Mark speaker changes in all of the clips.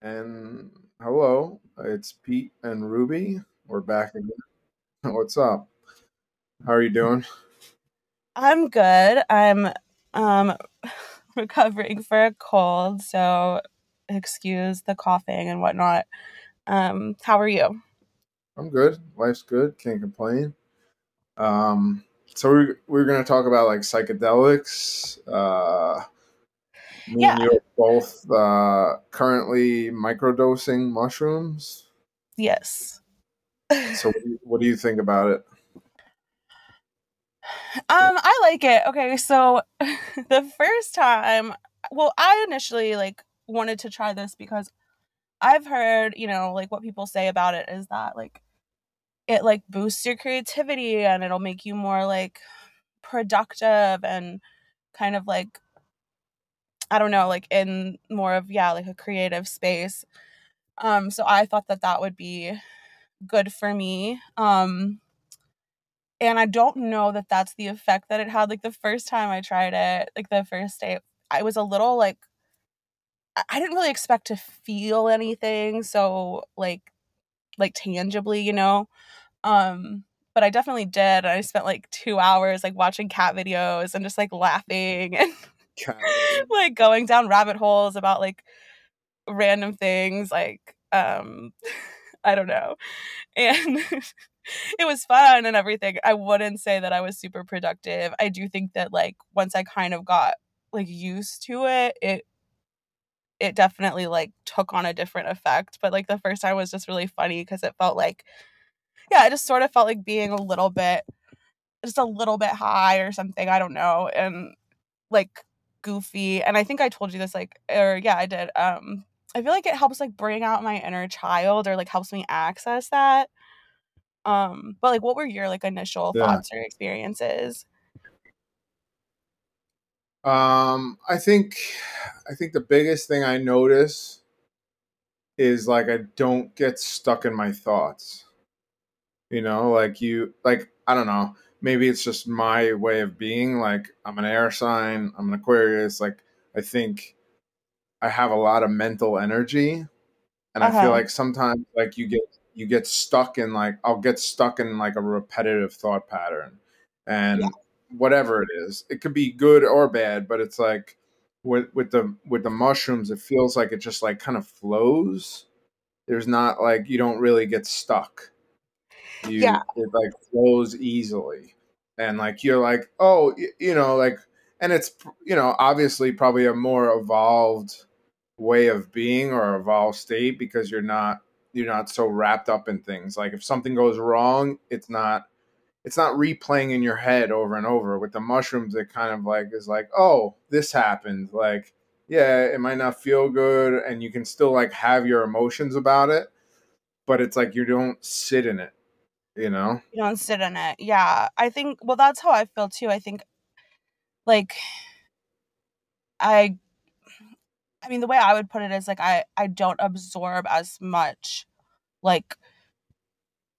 Speaker 1: And hello, it's Pete and Ruby. We're back again. What's up? How are you doing?
Speaker 2: I'm good. I'm um recovering for a cold, so excuse the coughing and whatnot. Um, how are you?
Speaker 1: I'm good. Life's good. Can't complain. Um, so we're we're gonna talk about like psychedelics. Uh, me
Speaker 2: Yeah.
Speaker 1: and you are both uh, currently microdosing mushrooms.
Speaker 2: Yes.
Speaker 1: So what do you, what do you think about it?
Speaker 2: Um, I like it. Okay, so the first time, well, I initially like wanted to try this because I've heard, you know, like what people say about it is that like it like boosts your creativity and it'll make you more like productive and kind of like I don't know, like in more of yeah, like a creative space. Um, so I thought that that would be good for me. Um, and I don't know that that's the effect that it had. Like the first time I tried it, like the first day, I was a little like I didn't really expect to feel anything so like like tangibly, you know. Um, but I definitely did. I spent like 2 hours like watching cat videos and just like laughing and like going down rabbit holes about like random things like um I don't know. And it was fun and everything. I wouldn't say that I was super productive. I do think that like once I kind of got like used to it, it it definitely like took on a different effect. But like the first time was just really funny because it felt like yeah, it just sort of felt like being a little bit just a little bit high or something. I don't know. And like goofy. And I think I told you this like or yeah, I did. Um I feel like it helps like bring out my inner child or like helps me access that. Um but like what were your like initial
Speaker 1: Yeah.
Speaker 2: thoughts or experiences?
Speaker 1: Um, I think I think the biggest thing I notice is like I don't get stuck in my thoughts. You know, like you like I don't know, maybe it's just my way of being. Like I'm an air sign, I'm an Aquarius, like I think I have a lot of mental energy and I feel
Speaker 2: Uh-huh.
Speaker 1: like sometimes like you get you get stuck in like I'll get stuck in like a repetitive thought pattern
Speaker 2: Yeah.
Speaker 1: and whatever it is it could be good or bad but it's like with with the with the mushrooms it feels like it just like kind of flows there's not like you don't really get stuck
Speaker 2: Yeah.
Speaker 1: it like flows easily. And like you're like oh you know like and it's you know obviously probably a more evolved way of being or evolved state because you're not you're not so wrapped up in things. Like if something goes wrong it's not it's not replaying in your head over and over with the mushrooms it kind of like is like oh this happened. Like yeah it might not feel good and you can still like have your emotions about it but it's like you don't sit in it you know
Speaker 2: You don't sit in it. Yeah. I think well that's how I feel too. I think like I I mean the way I would put it is like I I don't absorb as much like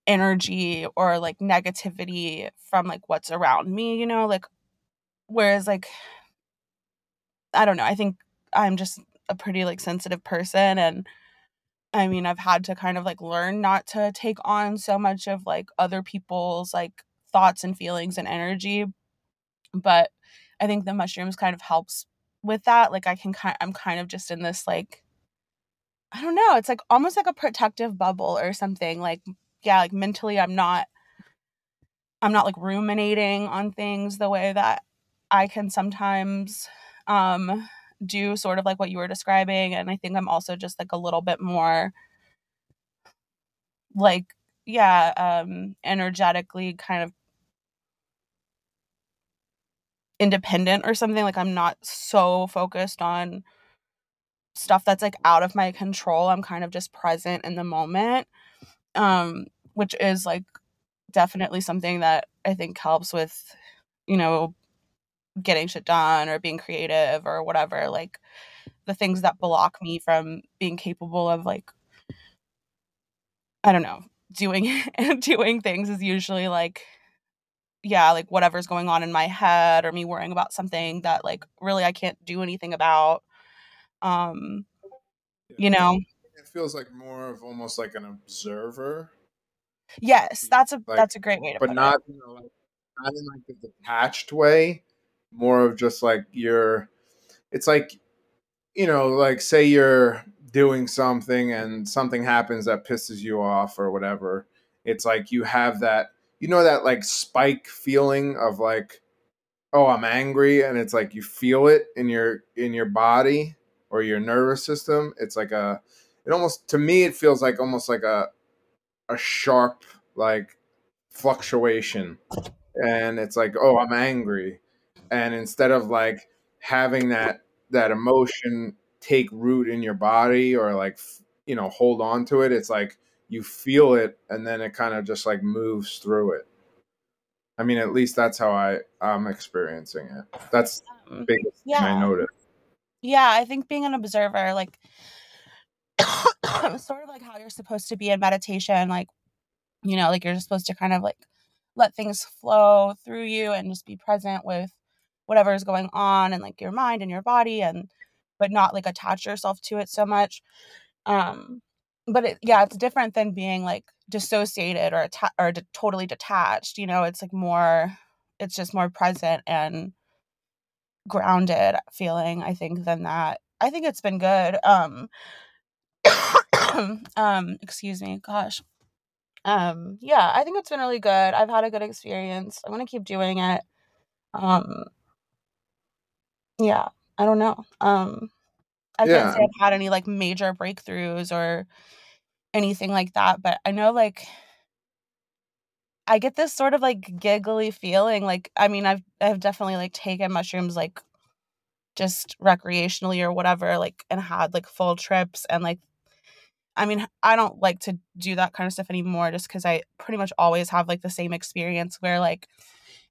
Speaker 2: energy or like negativity from like what's around me, you know? Like whereas like I don't know, I think I'm just a pretty like sensitive person and I mean, I've had to kind of like learn not to take on so much of like other people's like thoughts and feelings and energy, but I think the mushrooms kind of helps with that. Like I can kind I'm kind of just in this like I don't know, it's like almost like a protective bubble or something. Like yeah, like mentally I'm not I'm not like ruminating on things the way that I can sometimes um do sort of like what you were describing and I think I'm also just like a little bit more like yeah, um energetically kind of independent or something like I'm not so focused on stuff that's like out of my control. I'm kind of just present in the moment. Um which is like definitely something that I think helps with you know getting shit done or being creative or whatever like the things that block me from being capable of like I don't know doing doing things is usually like yeah, like whatever's going on in my head or me worrying about something that like really I can't do anything about. Um, you know.
Speaker 1: it feels like more of almost like an observer.
Speaker 2: Yes, that's a
Speaker 1: Like,
Speaker 2: that's a great way to
Speaker 1: but
Speaker 2: put
Speaker 1: not
Speaker 2: it.
Speaker 1: you know, like not in like the detached way. More of just like you're. It's like you know, like say you're doing something and something happens that pisses you off or whatever. It's like you have that, you know, that like spike feeling of like, oh, I'm angry, and it's like you feel it in your in your body or your nervous system. It's like a, it almost to me it feels like almost like a, a sharp like fluctuation, and it's like, oh, I'm angry, and instead of like having that that emotion take root in your body or like you know hold on to it it's like you feel it and then it kind of just like moves through it. I mean at least that's how i i'm experiencing it. That's the
Speaker 2: Um,
Speaker 1: biggest thing i
Speaker 2: yeah.
Speaker 1: noticed
Speaker 2: Yeah, I think being an observer, like sort of like how you're supposed to be in meditation, like, you know, like you're just supposed to kind of like let things flow through you and just be present with whatever is going on and like your mind and your body and but not like attach yourself to it so much. Um but it, yeah, it's different than being like dissociated or atta- or totally detached, you know, it's like more it's just more present and grounded feeling i think than that. I think it's been good um um excuse me gosh. Um yeah i think it's been really good. I've had a good experience. I'm gonna keep doing it. Um yeah i don't know um i can't say i've had any like major breakthroughs or anything like that but i know like i get this sort of like giggly feeling like i mean i've i've definitely like taken mushrooms like just recreationally or whatever like and had like full trips and like I mean I don't like to do that kind of stuff anymore just cuz I pretty much always have like the same experience where like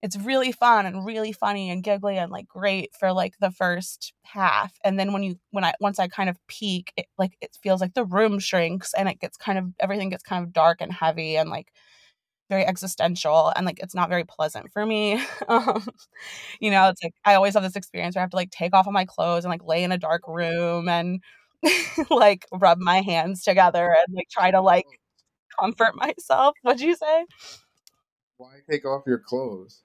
Speaker 2: it's really fun and really funny and giggly and like great for like the first half and then when you when I once I kind of peak it like it feels like the room shrinks and it gets kind of everything gets kind of dark and heavy and like very existential and like it's not very pleasant for me um you know, it's like I always have this experience where I have to like take off all my clothes and like lay in a dark room and like rub my hands together and like try to like comfort myself. What'd you say?
Speaker 1: why take off your clothes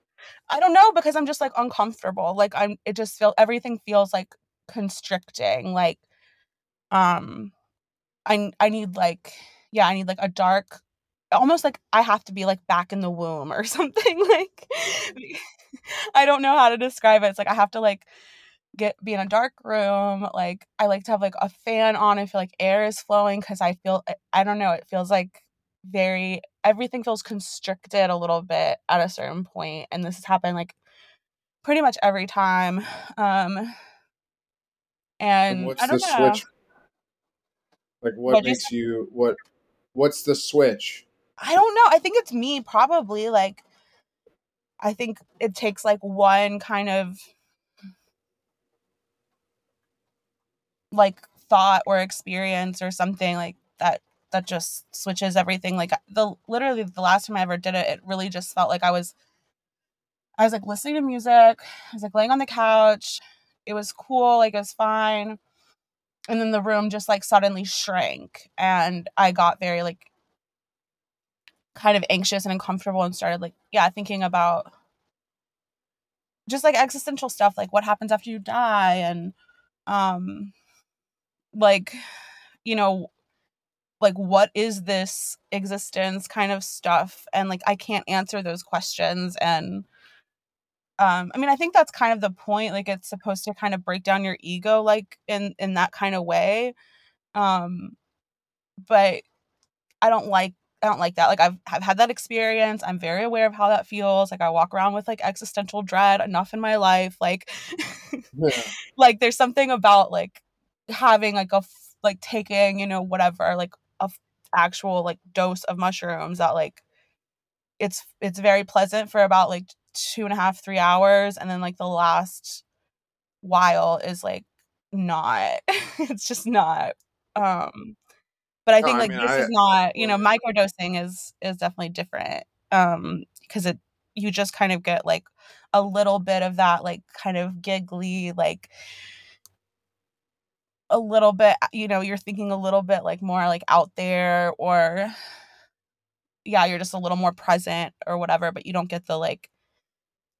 Speaker 2: I don't know because I'm just like uncomfortable. Like I'm it just feel everything feels like constricting. Like um I I need like yeah, I need like a dark almost like I have to be like back in the womb or something like I don't know how to describe it. It's like I have to like get be in a dark room. Like I like to have like a fan on and feel like air is flowing because I feel I, I don't know. It feels like very everything feels constricted a little bit at a certain point, and this has happened like pretty much every time. Um,
Speaker 1: and
Speaker 2: and
Speaker 1: what's
Speaker 2: I
Speaker 1: the
Speaker 2: don't know.
Speaker 1: switch like what makes you what what's the switch
Speaker 2: I don't know. I think it's me probably like I think it takes like one kind of like thought or experience or something like that that just switches everything. Like the literally the last time I ever did it it really just felt like I was I was like listening to music I was like laying on the couch it was cool like it was fine and then the room just like suddenly shrank and I got very like kind of anxious and uncomfortable and started like yeah thinking about just like existential stuff like what happens after you die and um like you know like what is this existence kind of stuff? And like i can't answer those questions. And um i mean i think that's kind of the point like it's supposed to kind of break down your ego like in in that kind of way. Um but i don't like i don't like that. Like i've, I've had that experience. I'm very aware of how that feels. Like i walk around with like existential dread enough in my life. Like
Speaker 1: yeah.
Speaker 2: like there's something about like having like a like taking you know whatever like a f- actual like dose of mushrooms that like it's it's very pleasant for about like two and a half three hours and then like the last while is like not. It's just not um but i
Speaker 1: no
Speaker 2: think
Speaker 1: i
Speaker 2: like
Speaker 1: mean
Speaker 2: this
Speaker 1: i
Speaker 2: is not you know microdosing is is definitely different um because it you just kind of get like a little bit of that like kind of giggly like a little bit uh, you know you're thinking a little bit like more like out there or yeah you're just a little more present or whatever but you don't get the like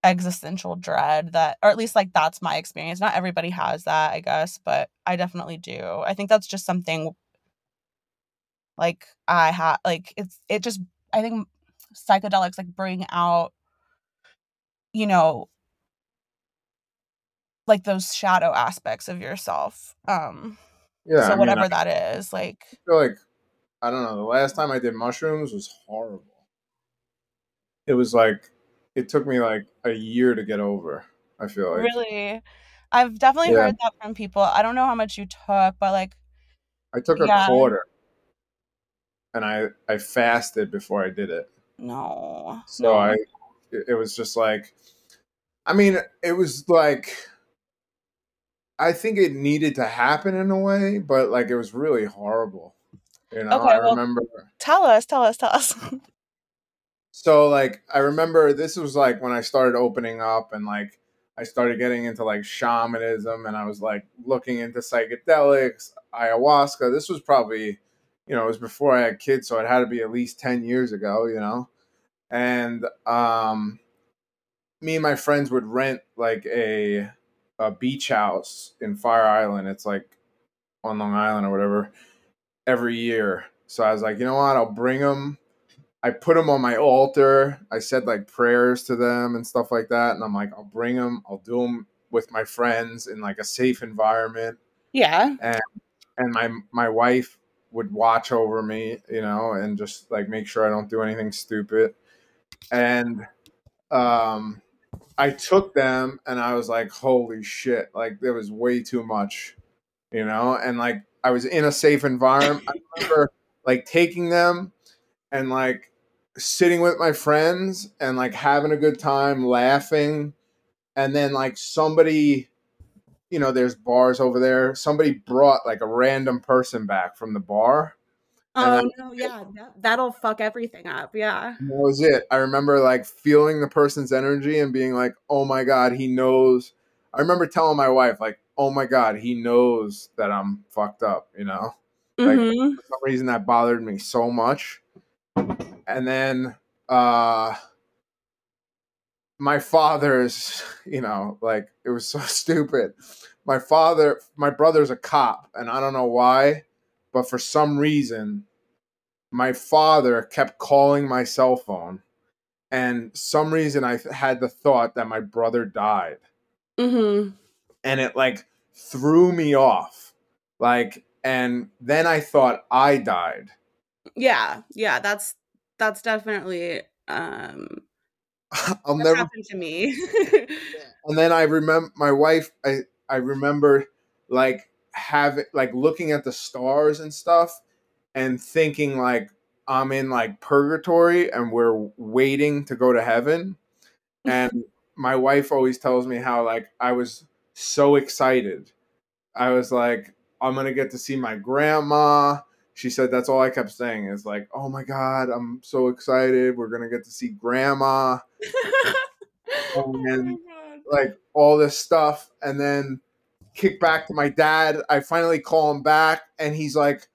Speaker 2: existential dread that or at least like that's my experience. Not everybody has that i guess but i definitely do. I think that's just something like i have like it's it just i think psychedelics like bring out you know like those shadow aspects of yourself um
Speaker 1: Yeah.
Speaker 2: so
Speaker 1: I mean,
Speaker 2: whatever
Speaker 1: I
Speaker 2: that is like
Speaker 1: feel like I don't know. The last time I did mushrooms was horrible. It was like it took me like a year to get over. I feel like
Speaker 2: really i've definitely
Speaker 1: Yeah.
Speaker 2: heard that from people i don't know how much you took but like
Speaker 1: I took a
Speaker 2: Yeah.
Speaker 1: quarter, and I I fasted before I did it.
Speaker 2: no
Speaker 1: So
Speaker 2: no.
Speaker 1: I it was just like, I mean, it was like. I think it needed to happen in a way, but like it was really horrible. You know,
Speaker 2: Okay,
Speaker 1: I
Speaker 2: well-
Speaker 1: remember
Speaker 2: tell us tell us tell us
Speaker 1: So like I remember this was like when I started opening up and like I started getting into like shamanism and I was like looking into psychedelics, ayahuasca. This was probably, you know, it was before I had kids, so it had to be at least 10 years ago, you know. And um me and my friends would rent like a a beach house in Fire Island. It's like on Long Island or whatever every year. So I was like, you know what? I'll bring them. I put them on my altar. I said like prayers to them and stuff like that. And I'm like, I'll bring them. I'll do them with my friends in like a safe environment.
Speaker 2: yeah
Speaker 1: And and my my wife would watch over me, you know, and just like make sure I don't do anything stupid. And um, I took them, and I was like, holy shit! Like there was way too much, you know. And like I was in a safe environment. I remember like taking them and like sitting with my friends and like having a good time laughing and then like somebody you know there's bars over there somebody brought like a random person back from the bar
Speaker 2: oh no yeah that, that'll fuck everything up yeah
Speaker 1: that was it i remember like feeling the person's energy and being like oh my god he knows i remember telling my wife like oh my god he knows that i'm fucked up you know Like-
Speaker 2: Mhm.
Speaker 1: for some reason that bothered me so much. And then uh my father's, you know, like it was so stupid. My father, my brother's a cop, and I don't know why, but for some reason, my father kept calling my cell phone, and some reason I had the thought that my brother died
Speaker 2: Mhm.
Speaker 1: and it like threw me off. Like, and then I thought I died.
Speaker 2: yeah yeah that's that's definitely um
Speaker 1: I'll never.
Speaker 2: happened to me
Speaker 1: And then I remember my wife. I I remember like having like looking at the stars and stuff, and thinking like I'm in like purgatory and we're waiting to go to heaven. And my wife always tells me how like I was so excited. I was like, I'm gonna get to see my grandma. She said that's all I kept saying is like, oh my god, I'm so excited. We're gonna get to see grandma.
Speaker 2: oh
Speaker 1: And,
Speaker 2: God.
Speaker 1: like all this stuff and then kick back to my dad. I finally call him back and he's like,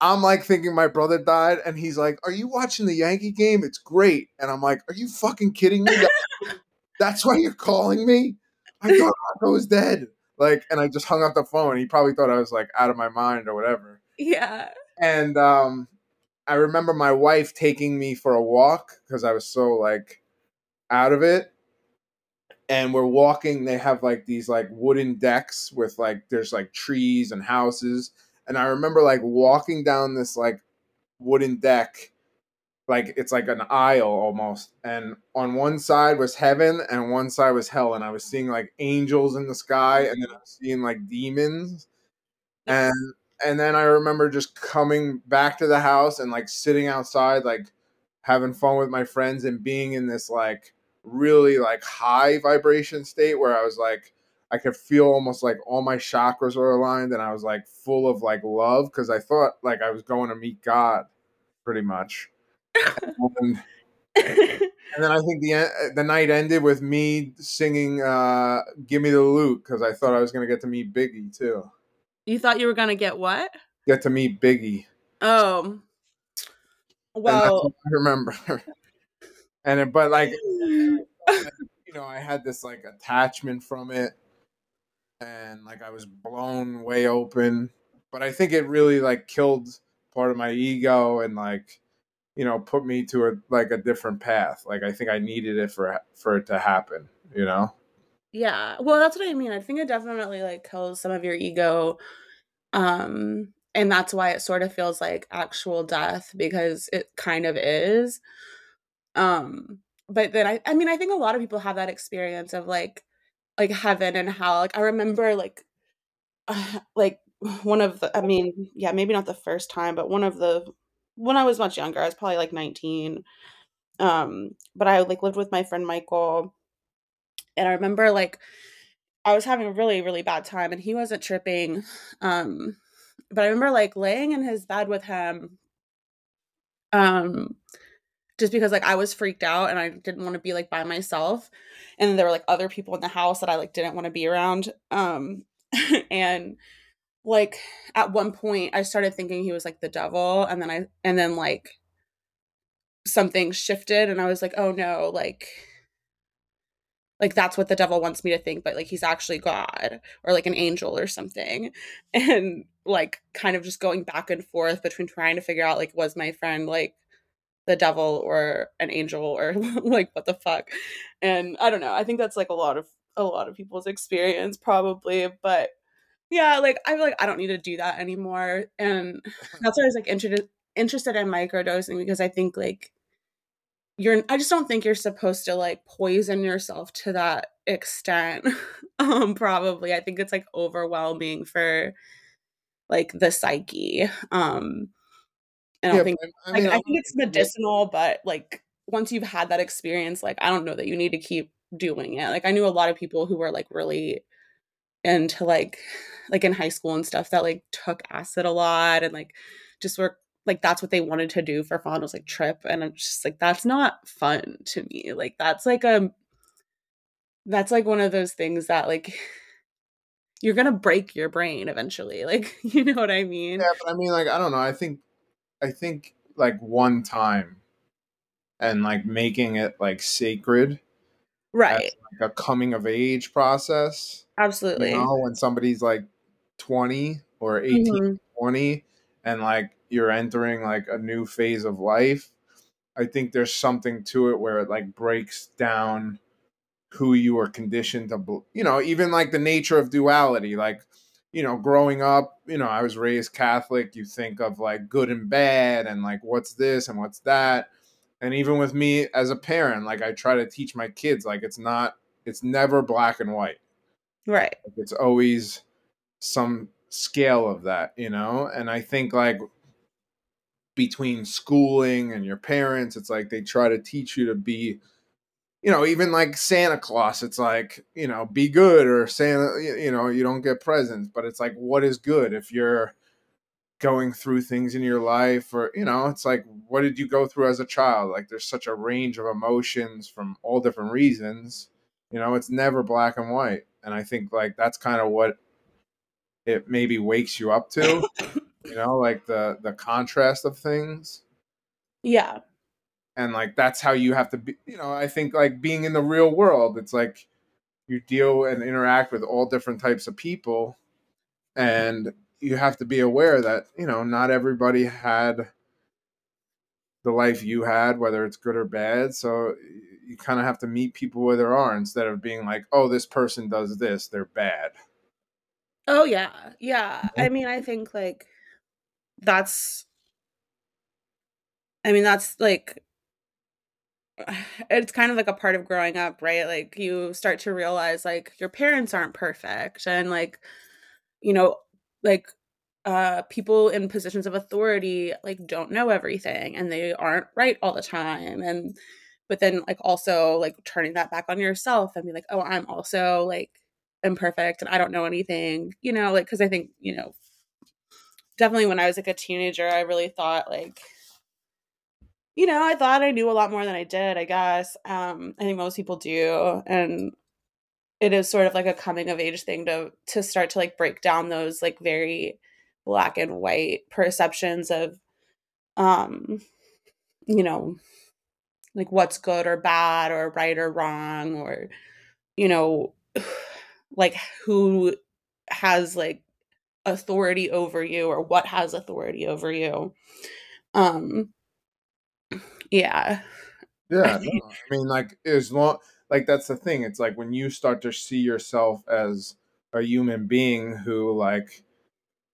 Speaker 1: I'm like thinking my brother died and he's like, Are you watching the Yankee game? It's great. And I'm like, Are you fucking kidding me? That's why you're calling me? I thought I was dead. Like, and I just hung up the phone. He probably thought I was like out of my mind or whatever.
Speaker 2: yeah
Speaker 1: And um I remember my wife taking me for a walk because I was so like out of it. And we're walking, they have like these like wooden decks with like there's like trees and houses. And I remember like walking down this like wooden deck, like it's like an aisle almost. And on one side was heaven and one side was hell. And I was seeing like angels in the sky and then I was seeing like demons. And and then I remember just coming back to the house and like sitting outside, like having fun with my friends and being in this like really like high vibration state where I was like, I could feel almost like all my chakras were aligned and I was like full of like love because I thought like I was going to meet God pretty much. And, and then I think the the night ended with me singing uh, "Give Me the Loot" because I thought I was gonna get to meet Biggie too.
Speaker 2: You thought you were gonna get what?
Speaker 1: Get to meet Biggie.
Speaker 2: Oh. Well,
Speaker 1: I remember. and it, but like, you know, I had this like attachment from it, and like I was blown way open. But I think it really like killed part of my ego and like you know put me to a like a different path. Like i think i needed it for for it to happen you know?
Speaker 2: Yeah. Well that's what i mean. I think it definitely like kills some of your ego. Um and that's why it sort of feels like actual death because it kind of is um but then i i mean i think a lot of people have that experience of like like heaven and hell like i remember like uh, like one of the i mean yeah maybe not the first time but one of the when i was much younger i was probably like 19 um but i like lived with my friend michael and i remember like i was having a really really bad time and he wasn't tripping um but i remember like laying in his bed with him um just because like i was freaked out and i didn't want to be like by myself. And there were like other people in the house that i like didn't want to be around. Um and like at one point I started thinking he was like the devil. And then I and then like something shifted and I was like, "Oh no, like like that's what the devil wants me to think, but like he's actually God or like an angel or something." And like kind of just going back and forth between trying to figure out like was my friend like the devil or an angel or like what the fuck. And I don't know. I think that's like a lot of a lot of people's experience probably, but yeah, like I feel like I don't need to do that anymore. And that's why I was like interested interested in microdosing because I think like you're I just don't think you're supposed to like poison yourself to that extent. um probably. I think it's like overwhelming for like the psyche. Um I don't yeah, think I, mean, like, I think it's medicinal, but like once you've had that experience, like I don't know that you need to keep doing it. Like I knew a lot of people who were like really into like like in high school and stuff that like took acid a lot and like just were like that's what they wanted to do for fun was like trip and i'm just like that's not fun to me. Like that's like a that's like one of those things that like you're gonna break your brain eventually like you know what i mean?
Speaker 1: Yeah but i mean like i don't know i think i think like one time and like making it like sacred
Speaker 2: right.
Speaker 1: like a coming of age process.
Speaker 2: Absolutely.
Speaker 1: you know when somebody's like 20 or 18 mm-hmm. 20 and like you're entering like a new phase of life i think there's something to it where it like breaks down who you are conditioned to you know even like the nature of duality like you know growing up you know i was raised catholic you think of like good and bad and like what's this and what's that. And even with me as a parent like i try to teach my kids like it's not it's never black and white.
Speaker 2: Right.
Speaker 1: Like, it's always some scale of that you know? And i think like between schooling and your parents it's like they try to teach you to be you know even like santa claus it's like you know be good or santa you know you don't get presents but it's like what is good? If you're going through things in your life or you know it's like what did you go through as a child? Like there's such a range of emotions from all different reasons you know it's never black and white and i think like that's kind of what it maybe wakes you up to you know like the the contrast of things.
Speaker 2: Yeah
Speaker 1: and like that's how you have to be you know i think like being in the real world it's like you deal and interact with all different types of people and you have to be aware that you know not everybody had the life you had whether it's good or bad so you kind of have to meet people where they are instead of being like oh this person does this they're bad.
Speaker 2: Oh yeah yeah i mean i think like that's i mean that's like it's kind of like a part of growing up right? Like you start to realize like your parents aren't perfect and like you know like uh people in positions of authority like don't know everything and they aren't right all the time and but then like also like turning that back on yourself and be like oh i'm also like imperfect and i don't know anything you know like because i think you know definitely when i was like a teenager i really thought like you know i thought i knew a lot more than i did i guess um i think most people do and it is sort of like a coming of age thing to to start to like break down those like very black and white perceptions of um you know like what's good or bad or right or wrong or you know like who has like authority over you or what has authority over you. Um yeah.
Speaker 1: Yeah no, i mean like as long like that's the thing it's like when you start to see yourself as a human being who like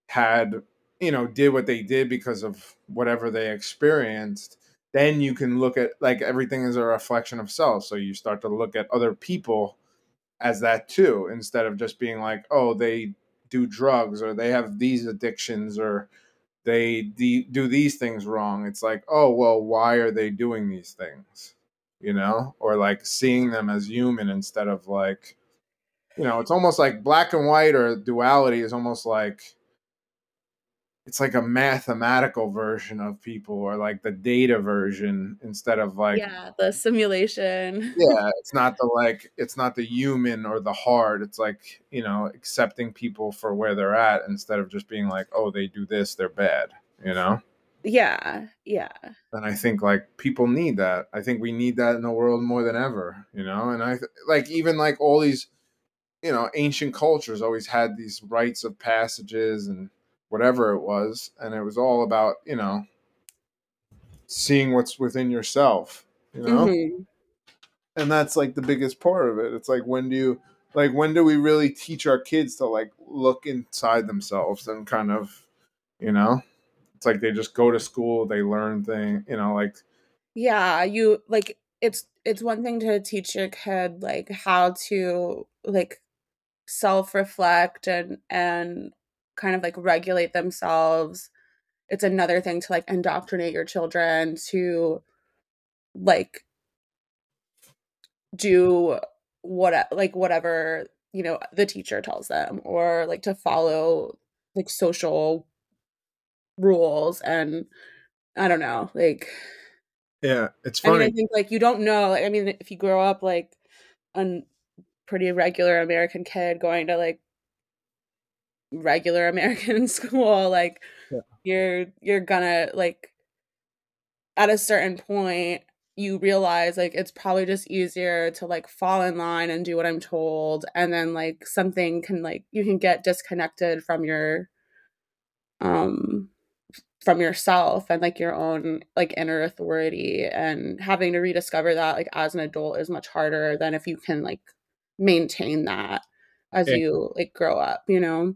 Speaker 1: had you know did what they did because of whatever they experienced then you can look at like everything is a reflection of self so you start to look at other people as that too instead of just being like oh they do drugs or they have these addictions or they de- do these things wrong it's like oh well why are they doing these things? You know? Or like seeing them as human instead of like you know it's almost like black and white or duality is almost like it's like a mathematical version of people or like the data version instead of like
Speaker 2: yeah the simulation.
Speaker 1: Yeah it's not the like it's not the human or the hard it's like you know accepting people for where they're at instead of just being like oh they do this they're bad you know?
Speaker 2: Yeah yeah.
Speaker 1: And i think like people need that. I think we need that in the world more than ever you know? And i like even like all these you know ancient cultures always had these rites of passages and whatever it was and it was all about you know seeing what's within yourself you know? Mm-hmm. and that's like the biggest part of it. It's like when do you like when do we really teach our kids to like look inside themselves and kind of you know? It's like they just go to school they learn thing, you know like
Speaker 2: yeah you like it's it's one thing to teach your kid like how to like self reflect and and kind of like regulate themselves. It's another thing to like indoctrinate your children to like do what like whatever you know the teacher tells them or like to follow like social rules and i don't know like
Speaker 1: yeah it's funny
Speaker 2: i mean i think like you don't know like, i mean if you grow up like a pretty regular american kid going to like regular American school, like yeah. you're you're gonna like at a certain point you realize like it's probably just easier to like fall in line and do what I'm told and then like something can like you can get disconnected from your um from yourself and like your own like inner authority and having to rediscover that like as an adult is much harder than if you can like maintain that as yeah. you like grow up, you know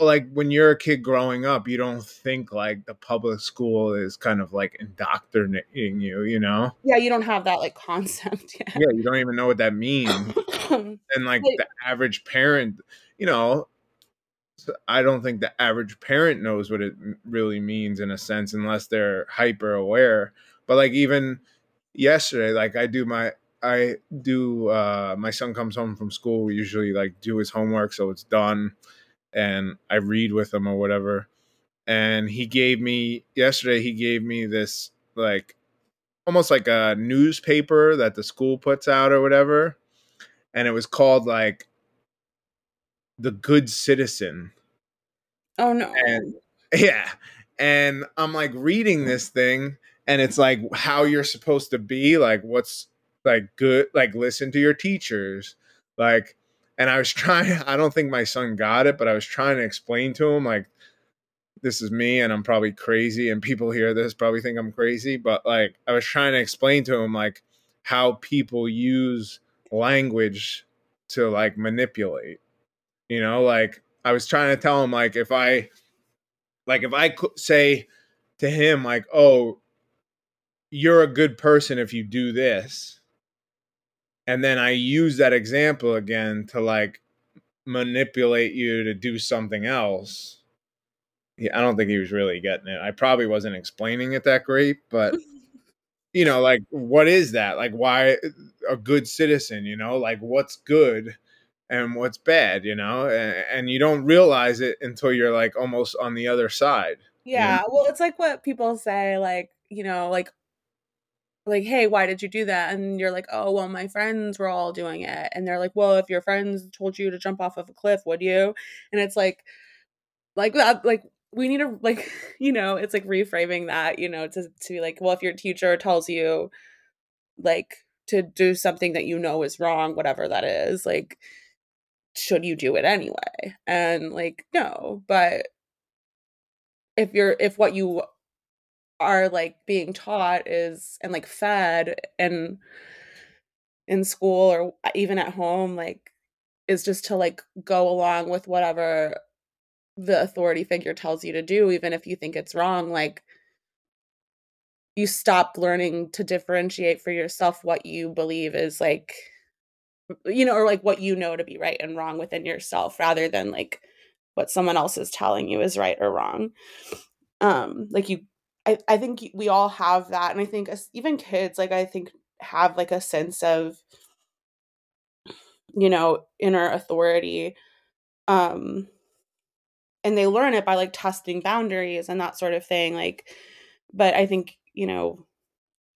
Speaker 1: like when you're a kid growing up, you don't think like the public school is kind of like indoctrinating you, you know?
Speaker 2: Yeah, you don't have that like concept
Speaker 1: yet. Yeah, you don't even know what that means. and like the average parent, you know, I don't think the average parent knows what it really means in a sense unless they're hyper aware. But like even yesterday, like I do my I do uh my son comes home from school, we usually like do his homework so it's done and I read with him or whatever. And he gave me yesterday. He gave me this like almost like a newspaper that the school puts out or whatever, and it was called like the Good Citizen.
Speaker 2: Oh no!
Speaker 1: And yeah, and I'm like reading this thing, and it's like how you're supposed to be, like what's like good, like listen to your teachers, like and I was trying, I don't think my son got it, but I was trying to explain to him, like, this is me and I'm probably crazy. And people hear this probably think I'm crazy. But like, I was trying to explain to him, like, how people use language to like manipulate. You know, like, I was trying to tell him, like, if I, like, if I could say to him, like, oh, you're a good person if you do this and then I use that example again to like manipulate you to do something else. Yeah, I don't think he was really getting it. I probably wasn't explaining it that great, but you know, like what is that? Like why a good citizen, you know? Like what's good and what's bad, you know? And, and you don't realize it until you're like almost on the other side.
Speaker 2: Yeah. You know? Well, it's like what people say like, you know, like like, hey, why did you do that? And you're like, oh, well, my friends were all doing it. And they're like, well, if your friends told you to jump off of a cliff, would you? And it's like, like like we need to like, you know, it's like reframing that, you know, to to be like, well, if your teacher tells you like to do something that you know is wrong, whatever that is, like, should you do it anyway? And like, no, but if you're if what you are like being taught is and like fed and in school or even at home like is just to like go along with whatever the authority figure tells you to do even if you think it's wrong like you stop learning to differentiate for yourself what you believe is like you know or like what you know to be right and wrong within yourself rather than like what someone else is telling you is right or wrong. Um like you I, I think we all have that and i think even kids like i think have like a sense of you know inner authority um and they learn it by like testing boundaries and that sort of thing like but i think you know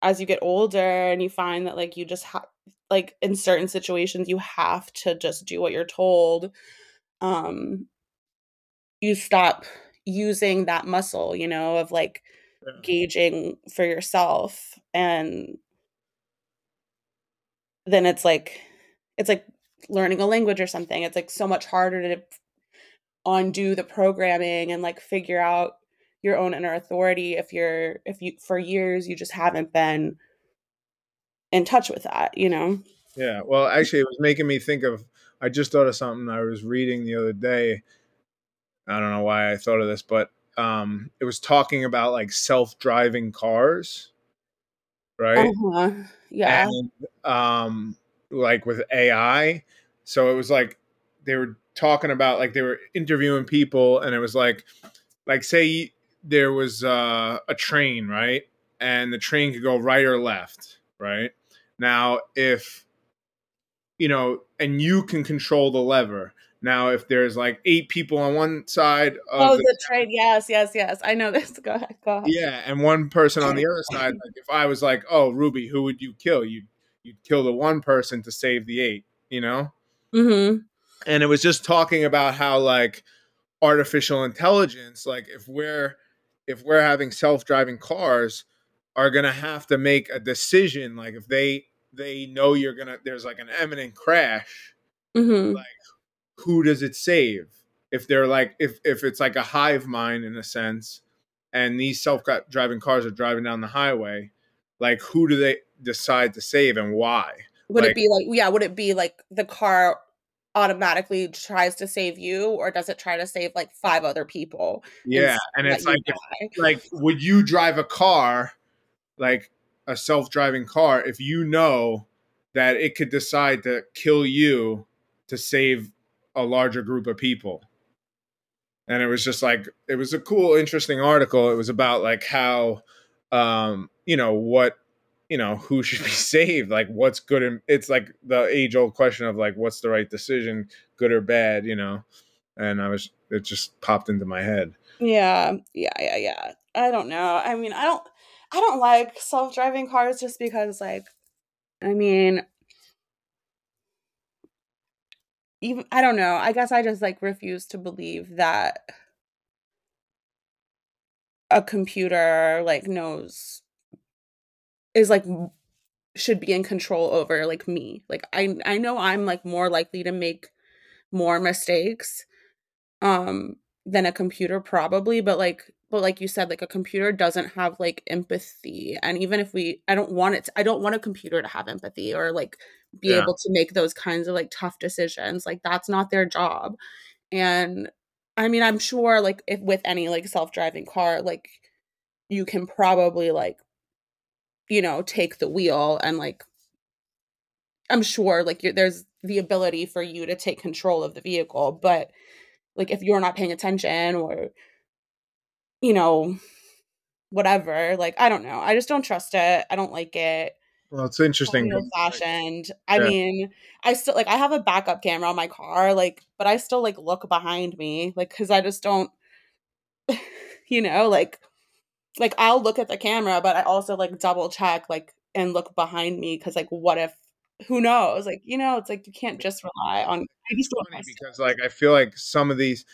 Speaker 2: as you get older and you find that like you just have like in certain situations you have to just do what you're told um you stop using that muscle you know of like yeah. gauging for yourself and then it's like it's like learning a language or something. It's like so much harder to undo the programming and like figure out your own inner authority if you're if you for years you just haven't been in touch with that you know?
Speaker 1: Yeah well actually it was making me think of i just thought of something i was reading the other day. I don't know why i thought of this but um, it was talking about like self-driving cars, right? Uh-huh.
Speaker 2: Yeah.
Speaker 1: And, um, like with AI. So it was like they were talking about like they were interviewing people, and it was like, like say there was uh, a train, right? And the train could go right or left, right? Now, if you know, and you can control the lever. Now, if there's like eight people on one side
Speaker 2: of oh, the, the trade, yes, yes, yes, I know this. Go ahead, go ahead.
Speaker 1: Yeah, and one person on the other side. Like if I was like, "Oh, Ruby, who would you kill?" You you'd kill the one person to save the eight. You know.
Speaker 2: Mm-hmm.
Speaker 1: And it was just talking about how like artificial intelligence, like if we're if we're having self driving cars, are gonna have to make a decision. Like if they they know you're gonna there's like an imminent crash.
Speaker 2: Mm-hmm.
Speaker 1: Like who does it save? If they're like if if it's like a hive mind in a sense, and these self-driving cars are driving down the highway, like who do they decide to save and why?
Speaker 2: Would
Speaker 1: like,
Speaker 2: it be like yeah? Would it be like the car automatically tries to save you, or does it try to save like five other people?
Speaker 1: Yeah, and, and it's like if, like would you drive a car like a self-driving car if you know that it could decide to kill you to save a larger group of people. And it was just like it was a cool, interesting article. It was about like how um, you know, what you know, who should be saved, like what's good and it's like the age old question of like what's the right decision, good or bad, you know. And I was it just popped into my head.
Speaker 2: Yeah, yeah, yeah, yeah. I don't know. I mean, I don't I don't like self-driving cars just because like I mean, even I don't know. I guess I just like refuse to believe that a computer like knows is like should be in control over like me. Like I I know I'm like more likely to make more mistakes um than a computer probably, but like but like you said like a computer doesn't have like empathy and even if we I don't want it to, I don't want a computer to have empathy or like be yeah. able to make those kinds of like tough decisions. Like that's not their job. And I mean, I'm sure like if with any like self-driving car, like you can probably like you know, take the wheel and like I'm sure like there's the ability for you to take control of the vehicle, but like if you're not paying attention or you know whatever, like I don't know. I just don't trust it. I don't like it.
Speaker 1: Well, it's interesting.
Speaker 2: Old fashioned. I yeah. mean, I still like I have a backup camera on my car, like, but I still like look behind me, like, because I just don't, you know, like, like I'll look at the camera, but I also like double check, like, and look behind me because like what if who knows like you know it's like you can't just rely on
Speaker 1: it's funny because like i feel like some of these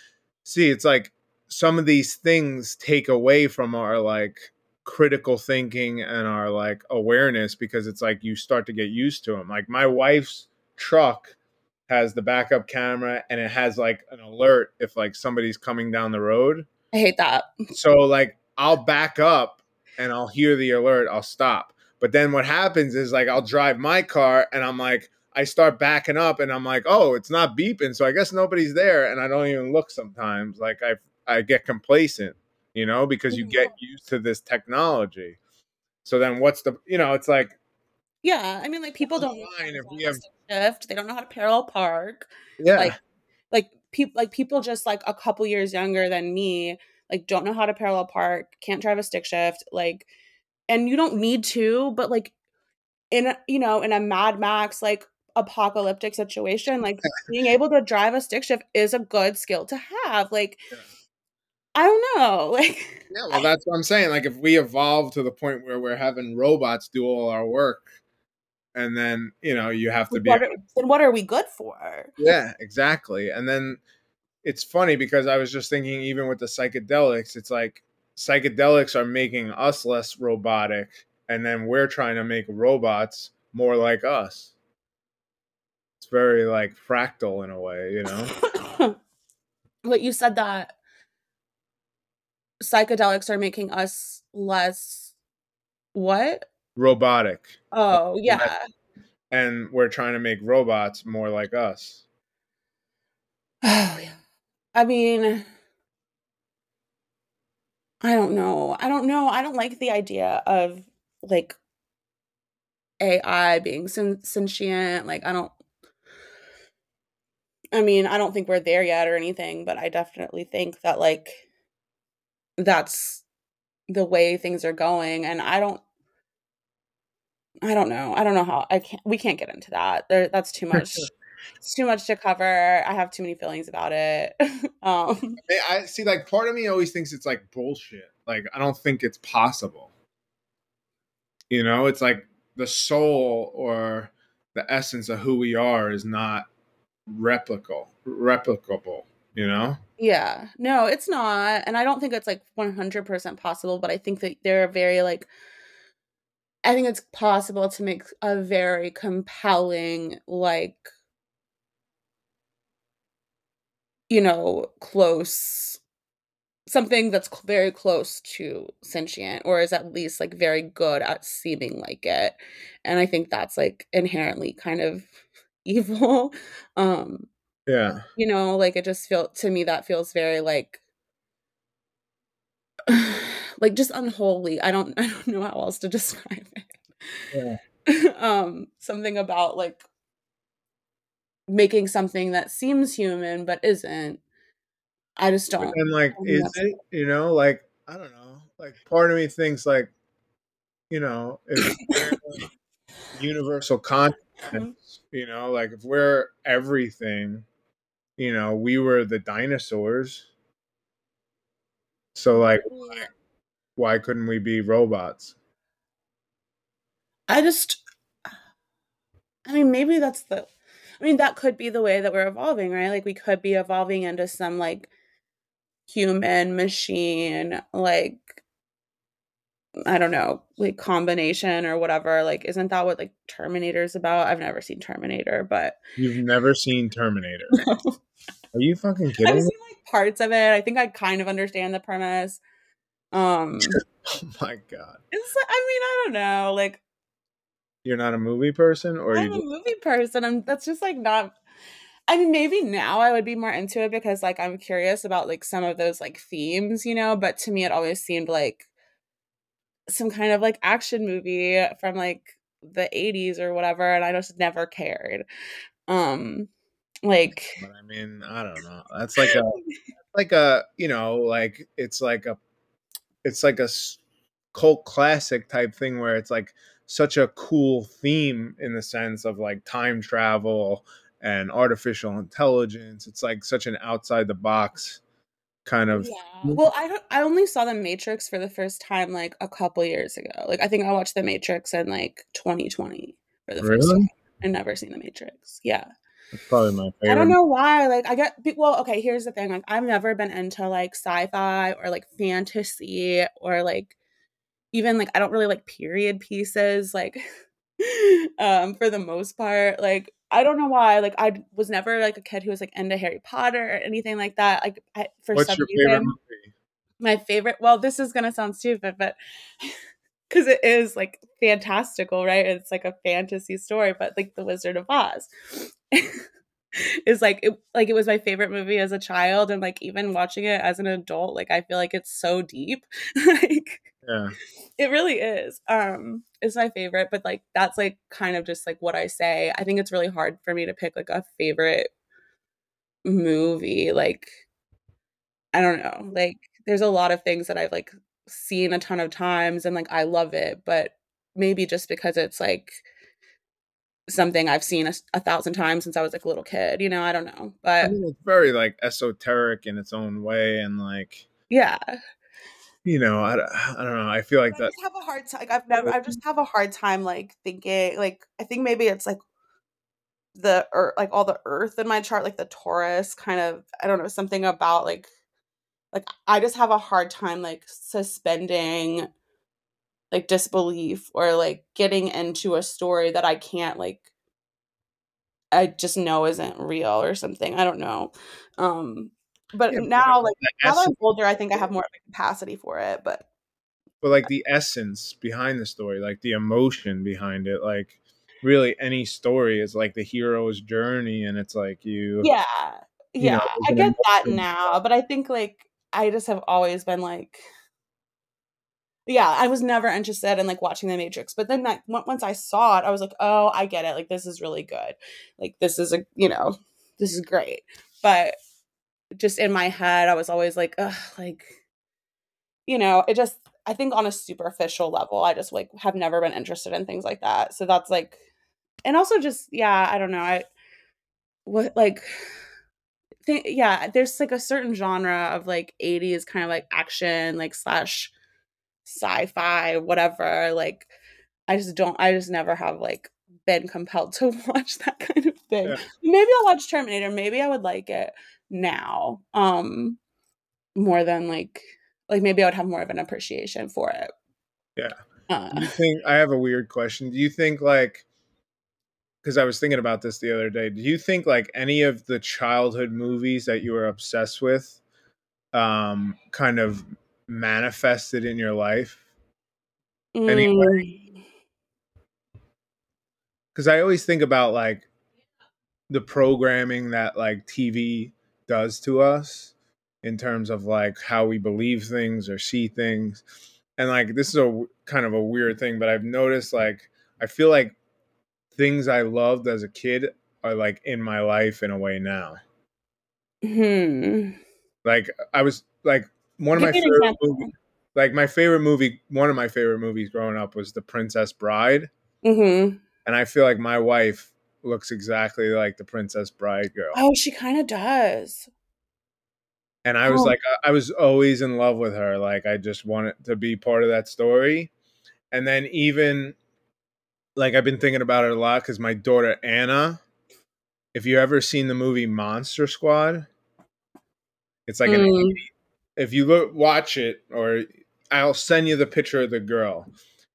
Speaker 1: see it's like some of these things take away from our like critical thinking and our like awareness because it's like you start to get used to them like my wife's truck has the backup camera and it has like an alert if like somebody's coming down the road
Speaker 2: i hate that
Speaker 1: so like i'll back up and i'll hear the alert i'll stop but then what happens is like I'll drive my car and I'm like, I start backing up and I'm like, oh, it's not beeping. So I guess nobody's there. And I don't even look sometimes. Like I I get complacent, you know, because you get mm-hmm. used to this technology. So then what's the you know, it's like
Speaker 2: Yeah, I mean like people don't mind if we have shift, they don't know how to parallel park.
Speaker 1: Yeah.
Speaker 2: Like like people like people just like a couple years younger than me, like don't know how to parallel park, can't drive a stick shift, like and you don't need to, but like in a, you know in a Mad Max like apocalyptic situation, like being able to drive a stick shift is a good skill to have. Like yeah. I don't know, like
Speaker 1: yeah, well, that's what I'm saying. Like if we evolve to the point where we're having robots do all our work, and then you know you have to be.
Speaker 2: What are, then what are we good for?
Speaker 1: Yeah, exactly. And then it's funny because I was just thinking, even with the psychedelics, it's like psychedelics are making us less robotic and then we're trying to make robots more like us it's very like fractal in a way you know
Speaker 2: but you said that psychedelics are making us less what
Speaker 1: robotic
Speaker 2: oh yeah
Speaker 1: and we're trying to make robots more like us
Speaker 2: oh yeah i mean I don't know. I don't know. I don't like the idea of like AI being sentient. Like, I don't. I mean, I don't think we're there yet or anything, but I definitely think that like that's the way things are going, and I don't. I don't know. I don't know how I can't. We can't get into that. There, that's too much. it's too much to cover. I have too many feelings about it. um,
Speaker 1: I see. Like, part of me always thinks it's like bullshit. Like, I don't think it's possible. You know, it's like the soul or the essence of who we are is not replicable. Replicable. You know?
Speaker 2: Yeah. No, it's not, and I don't think it's like one hundred percent possible. But I think that they're very like I think it's possible to make a very compelling, like, you know, close something that's very close to sentient or is at least like very good at seeming like it. And I think that's like inherently kind of evil. Um
Speaker 1: yeah.
Speaker 2: You know, like it just feel to me that feels very like like just unholy. I don't I don't know how else to describe it. Yeah. um something about like making something that seems human but isn't. I just don't.
Speaker 1: And like, is it? You know, like I don't know. Like, part of me thinks like, you know, if universal consciousness, mm-hmm. you know, like if we're everything, you know, we were the dinosaurs. So like, why, why couldn't we be robots?
Speaker 2: I just, I mean, maybe that's the I mean, that could be the way that we're evolving, right? Like we could be evolving into some like human machine, like I don't know, like combination or whatever. Like, isn't that what like Terminator's about? I've never seen Terminator, but
Speaker 1: you've never seen Terminator. No. Are you fucking kidding? Me? I've
Speaker 2: seen like parts of it. I think I kind of understand the premise. Um
Speaker 1: Oh my god.
Speaker 2: It's like I mean, I don't know. Like
Speaker 1: you're not a movie person, or
Speaker 2: I'm
Speaker 1: you
Speaker 2: a movie person. I'm that's just like not. I mean, maybe now I would be more into it because like I'm curious about like some of those like themes, you know. But to me, it always seemed like some kind of like action movie from like the 80s or whatever, and I just never cared. Um, like,
Speaker 1: but I mean, I don't know. That's like a like a you know like it's like a it's like a cult classic type thing where it's like such a cool theme in the sense of like time travel and artificial intelligence. It's like such an outside the box kind of
Speaker 2: yeah. Well, I I only saw The Matrix for the first time like a couple years ago. Like I think I watched The Matrix in like 2020 for the really? first time. I never seen The Matrix. Yeah.
Speaker 1: That's probably my favorite.
Speaker 2: I don't know why. Like I get well, okay, here's the thing. Like I've never been into like sci-fi or like fantasy or like even like I don't really like period pieces like um for the most part. Like I don't know why. Like I was never like a kid who was like into Harry Potter or anything like that. Like I, for
Speaker 1: What's
Speaker 2: some
Speaker 1: your
Speaker 2: reason,
Speaker 1: favorite movie?
Speaker 2: my favorite. Well, this is gonna sound stupid, but because it is like fantastical, right? It's like a fantasy story, but like The Wizard of Oz is like it, like it was my favorite movie as a child, and like even watching it as an adult, like I feel like it's so deep, like
Speaker 1: yeah,
Speaker 2: it really is. Um, it's my favorite, but like that's like kind of just like what I say. I think it's really hard for me to pick like a favorite movie. Like I don't know, like there's a lot of things that I've like seen a ton of times and like I love it, but maybe just because it's like something I've seen a, a, thousand times since I was like a little kid, you know, I don't know. But
Speaker 1: I mean, it's very like esoteric in its own way and like
Speaker 2: yeah.
Speaker 1: You know, I, I don't know. I feel like that.
Speaker 2: I have a hard time. Like I've never. I just have a hard time like thinking. Like I think maybe it's like the earth, like all the Earth in my chart, like the Taurus kind of. I don't know something about like like I just have a hard time like suspending like disbelief or like getting into a story that I can't like I just know isn't real or something. I don't know. Um but yeah, now like now that I'm older, I think I have more of a capacity for it, but
Speaker 1: but like the essence behind the story, like the emotion behind it, like really any story is like the hero's journey and it's like you
Speaker 2: Yeah. Yeah, you know, I get that now, but I think like I just have always been like yeah, I was never interested in like watching The Matrix, but then like once I saw it, I was like, oh, I get it. Like this is really good. Like this is a you know, this is great. But just in my head, I was always like, ugh, like you know, it just I think on a superficial level, I just like have never been interested in things like that. So that's like, and also just yeah, I don't know, I what like think yeah, there's like a certain genre of like 80s kind of like action, like slash sci-fi, whatever. Like I just don't I just never have like been compelled to watch that kind of thing. Yeah. Maybe I'll watch Terminator. Maybe I would like it now. Um more than like like maybe I would have more of an appreciation for it.
Speaker 1: Yeah. Uh, you think I have a weird question? Do you think like because I was thinking about this the other day. Do you think like any of the childhood movies that you were obsessed with um kind of manifested in your life? Mm. Anyway. Cuz I always think about like the programming that like TV does to us in terms of like how we believe things or see things. And like this is a kind of a weird thing, but I've noticed like I feel like things I loved as a kid are like in my life in a way now.
Speaker 2: Hmm.
Speaker 1: Like I was like one of Give my favorite movies, like my favorite movie, one of my favorite movies growing up was The Princess Bride.
Speaker 2: Mm-hmm.
Speaker 1: And I feel like my wife looks exactly like the Princess Bride girl.
Speaker 2: Oh, she kind of does.
Speaker 1: And I was oh. like, I was always in love with her. Like, I just wanted to be part of that story. And then even like I've been thinking about it a lot because my daughter Anna, if you ever seen the movie Monster Squad, it's like mm. an if you look watch it or I'll send you the picture of the girl.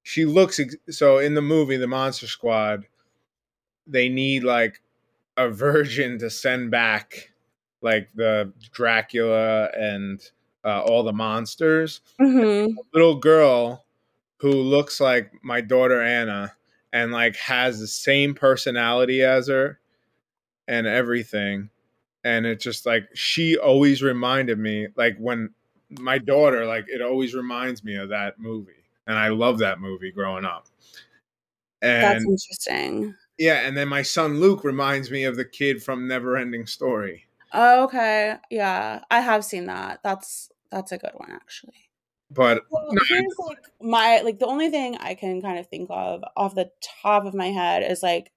Speaker 1: She looks so in the movie The Monster Squad, they need like a virgin to send back like the Dracula and uh, all the monsters.
Speaker 2: Mm-hmm.
Speaker 1: little girl who looks like my daughter Anna and like has the same personality as her and everything and it's just like she always reminded me like when my daughter like it always reminds me of that movie and i love that movie growing up.
Speaker 2: And that's interesting.
Speaker 1: Yeah and then my son luke reminds me of the kid from never ending story.
Speaker 2: Oh, okay. Yeah i have seen that. That's that's a good one actually.
Speaker 1: But
Speaker 2: well, here's like my like the only thing I can kind of think of off the top of my head is like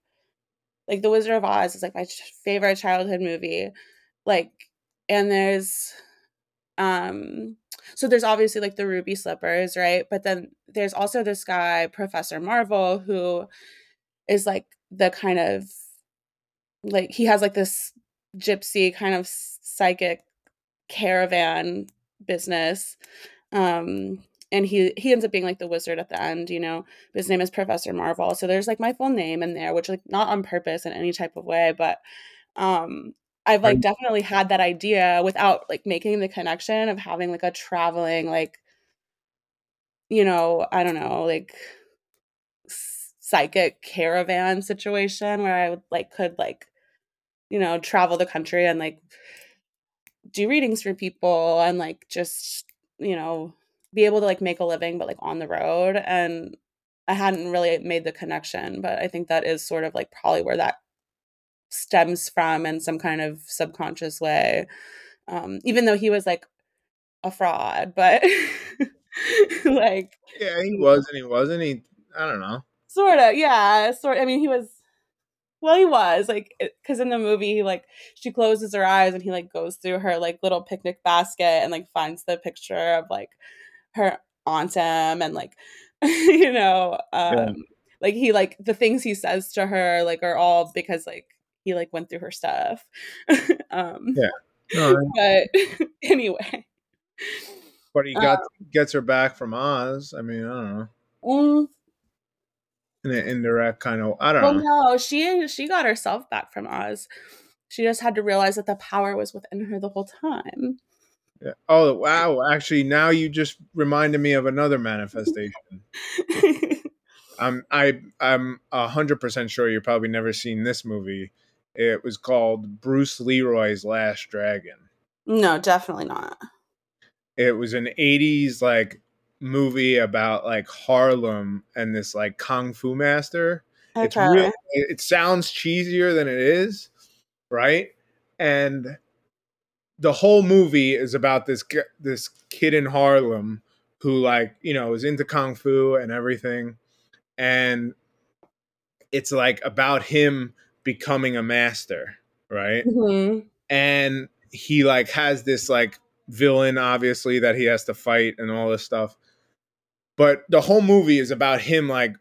Speaker 2: like The Wizard of Oz is like my favorite childhood movie. Like and there's um so there's obviously like the ruby slippers right but then there's also this guy professor marvel who is like the kind of like he has like this gypsy kind of psychic caravan business um and he he ends up being like the wizard at the end you know his name is professor marvel. So there's like my full name in there which like not on purpose in any type of way but um i've like definitely had that idea without like making the connection of having like a traveling like you know i don't know like psychic caravan situation where i would like could like you know travel the country and like do readings for people and like just you know be able to like make a living but like on the road and i hadn't really made the connection but i think that is sort of like probably where that stems from in some kind of subconscious way um even though he was like a fraud but like
Speaker 1: yeah he was and he wasn't he i don't know.
Speaker 2: Sort of yeah sort i mean he was well, he was like, because in the movie, he, like she closes her eyes and he like goes through her like little picnic basket and like finds the picture of like her aunt him and like, you know, um, yeah. like he like the things he says to her like are all because like he like went through her stuff. um,
Speaker 1: yeah.
Speaker 2: But anyway.
Speaker 1: But he got um, gets her back from Oz. I mean, I don't know. Mm, in an indirect kind of I don't well,
Speaker 2: know. no, she she got herself back from Oz. She just had to realize that the power was within her the whole time.
Speaker 1: Yeah. Oh wow! Actually, now you just reminded me of another manifestation. I'm I I'm hundred percent sure you've probably never seen this movie. It was called Bruce Leroy's Last Dragon.
Speaker 2: No, definitely not.
Speaker 1: It was an '80s like movie about like Harlem and this like kung fu master. Okay. It's real. It sounds cheesier than it is, right? And the whole movie is about this this kid in Harlem who like you know is into kung fu and everything, and it's like about him becoming a master, right? Mm-hmm. And he like has this like villain obviously that he has to fight and all this stuff but the whole movie is about him like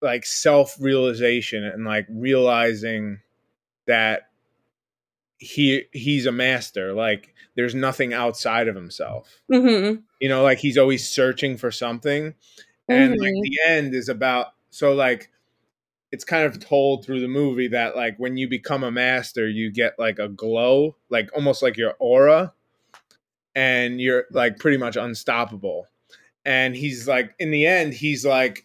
Speaker 1: like self-realization and like realizing that he he's a master like there's nothing outside of himself mm-hmm. you know like he's always searching for something mm-hmm. and like mm-hmm. the end is about so like it's kind of told through the movie that like when you become a master you get like a glow like almost like your aura and you're like pretty much unstoppable and he's like in the end he's like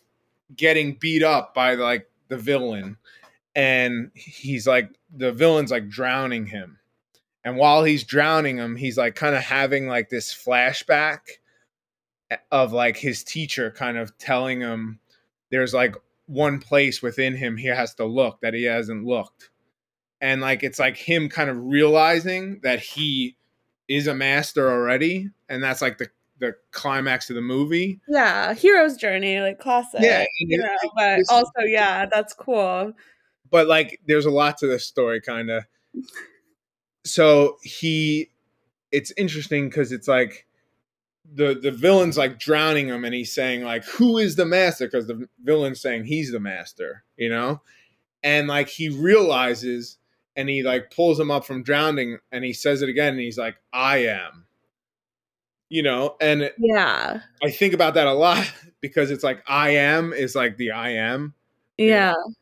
Speaker 1: getting beat up by like the villain and he's like the villain's like drowning him and while he's drowning him he's like kind of having like this flashback eh, of like his teacher kind of telling him there's like one place within him he has to look that he hasn't looked and like it's like him kind of realizing that he is a master already and that's like the the climax of the movie.
Speaker 2: Yeah, hero's journey, like classic. Yeah, you know, but also yeah, that's cool.
Speaker 1: But like, there's a lot to this story, kind of. So he, it's interesting because it's like the the villain's like drowning him, and he's saying like, "Who is the master?" Because the villain's saying he's the master, you know, and like he realizes, and he like pulls him up from drowning, and he says it again, and he's like, "I am." you know and
Speaker 2: yeah
Speaker 1: i think about that a lot because it's like i am is like the i am
Speaker 2: yeah
Speaker 1: know?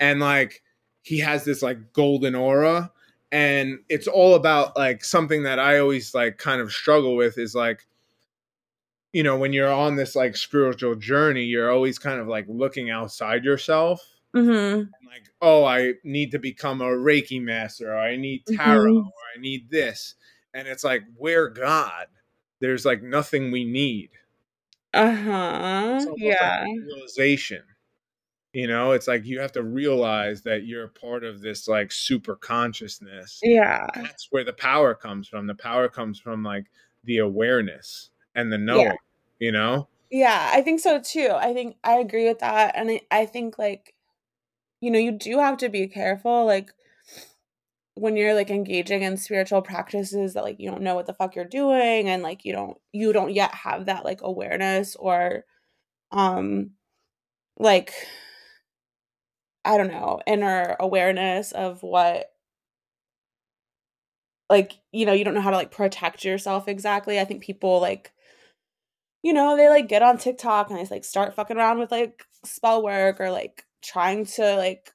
Speaker 1: And like he has this like golden aura and it's all about like something that i always like kind of struggle with is like you know when you're on this like spiritual journey you're always kind of like looking outside yourself mm-hmm. like oh i need to become a reiki master or i need tarot mm-hmm. or i need this and it's like we're god there's like nothing we need.
Speaker 2: Uh huh. Yeah.
Speaker 1: Like realization. You know, it's like you have to realize that you're part of this like super consciousness.
Speaker 2: Yeah.
Speaker 1: That's where the power comes from. The power comes from like the awareness and the knowing, yeah. you know?
Speaker 2: Yeah, I think so too. I think I agree with that. And I, I think like, you know, you do have to be careful. Like, when you're like engaging in spiritual practices that like you don't know what the fuck you're doing and like you don't you don't yet have that like awareness or um like I don't know, inner awareness of what like, you know, you don't know how to like protect yourself exactly. I think people like you know, they like get on TikTok and they like start fucking around with like spell work or like trying to like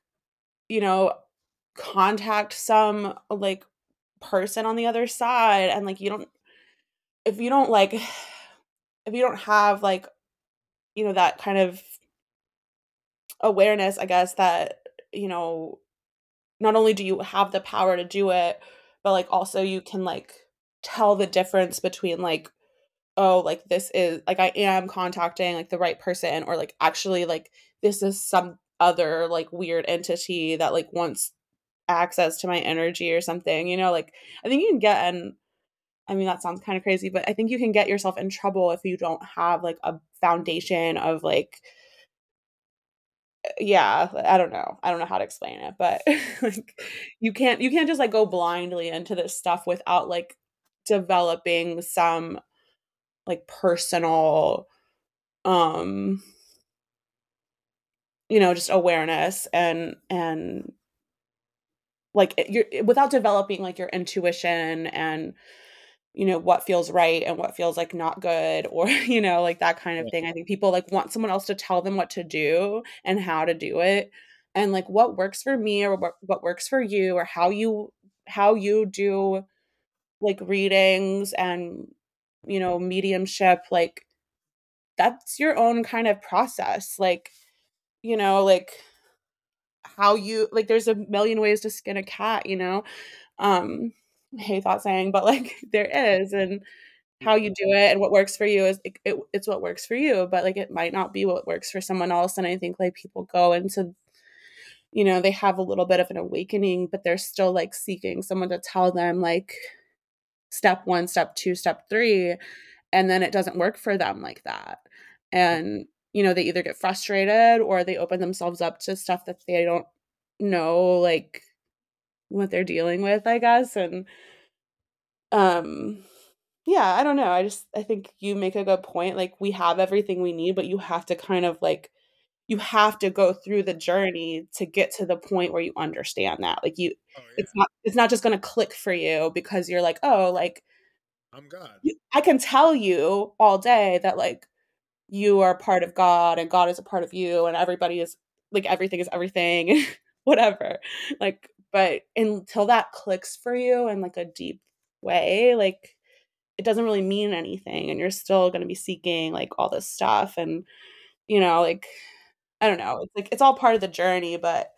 Speaker 2: you know, contact some like person on the other side and like you don't if you don't like if you don't have like you know that kind of awareness i guess that you know not only do you have the power to do it but like also you can like tell the difference between like oh like this is like i am contacting like the right person or like actually like this is some other like weird entity that like wants access to my energy or something you know like i think you can get and i mean that sounds kind of crazy but i think you can get yourself in trouble if you don't have like a foundation of like yeah i don't know i don't know how to explain it but like you can't you can't just like go blindly into this stuff without like developing some like personal um you know just awareness and and like you're without developing like your intuition and you know what feels right and what feels like not good or you know like that kind of thing. I think people like want someone else to tell them what to do and how to do it. And like what works for me or what, what works for you or how you how you do like readings and you know mediumship like that's your own kind of process. Like you know like how you like there's a million ways to skin a cat you know? Um hate that saying but like there is and how you mm-hmm. do it and what works for you is it, it, it's what works for you but like it might not be what works for someone else and i think like people go into you know they have a little bit of an awakening but they're still like seeking someone to tell them like step one step two step three and then it doesn't work for them like that. Mm-hmm. And you know they either get frustrated or they open themselves up to stuff that they don't know like what they're dealing with i guess and um yeah i don't know i just i think you make a good point like we have everything we need but you have to kind of like you have to go through the journey to get to the point where you understand that like you oh, yeah. it's not it's not just going to click for you because you're like oh like
Speaker 1: i'm god
Speaker 2: i can tell you all day that like you are part of god and god is a part of you and everybody is like everything is everything whatever like but until that clicks for you in like a deep way like it doesn't really mean anything and you're still going to be seeking like all this stuff and you know like i don't know it's like it's all part of the journey but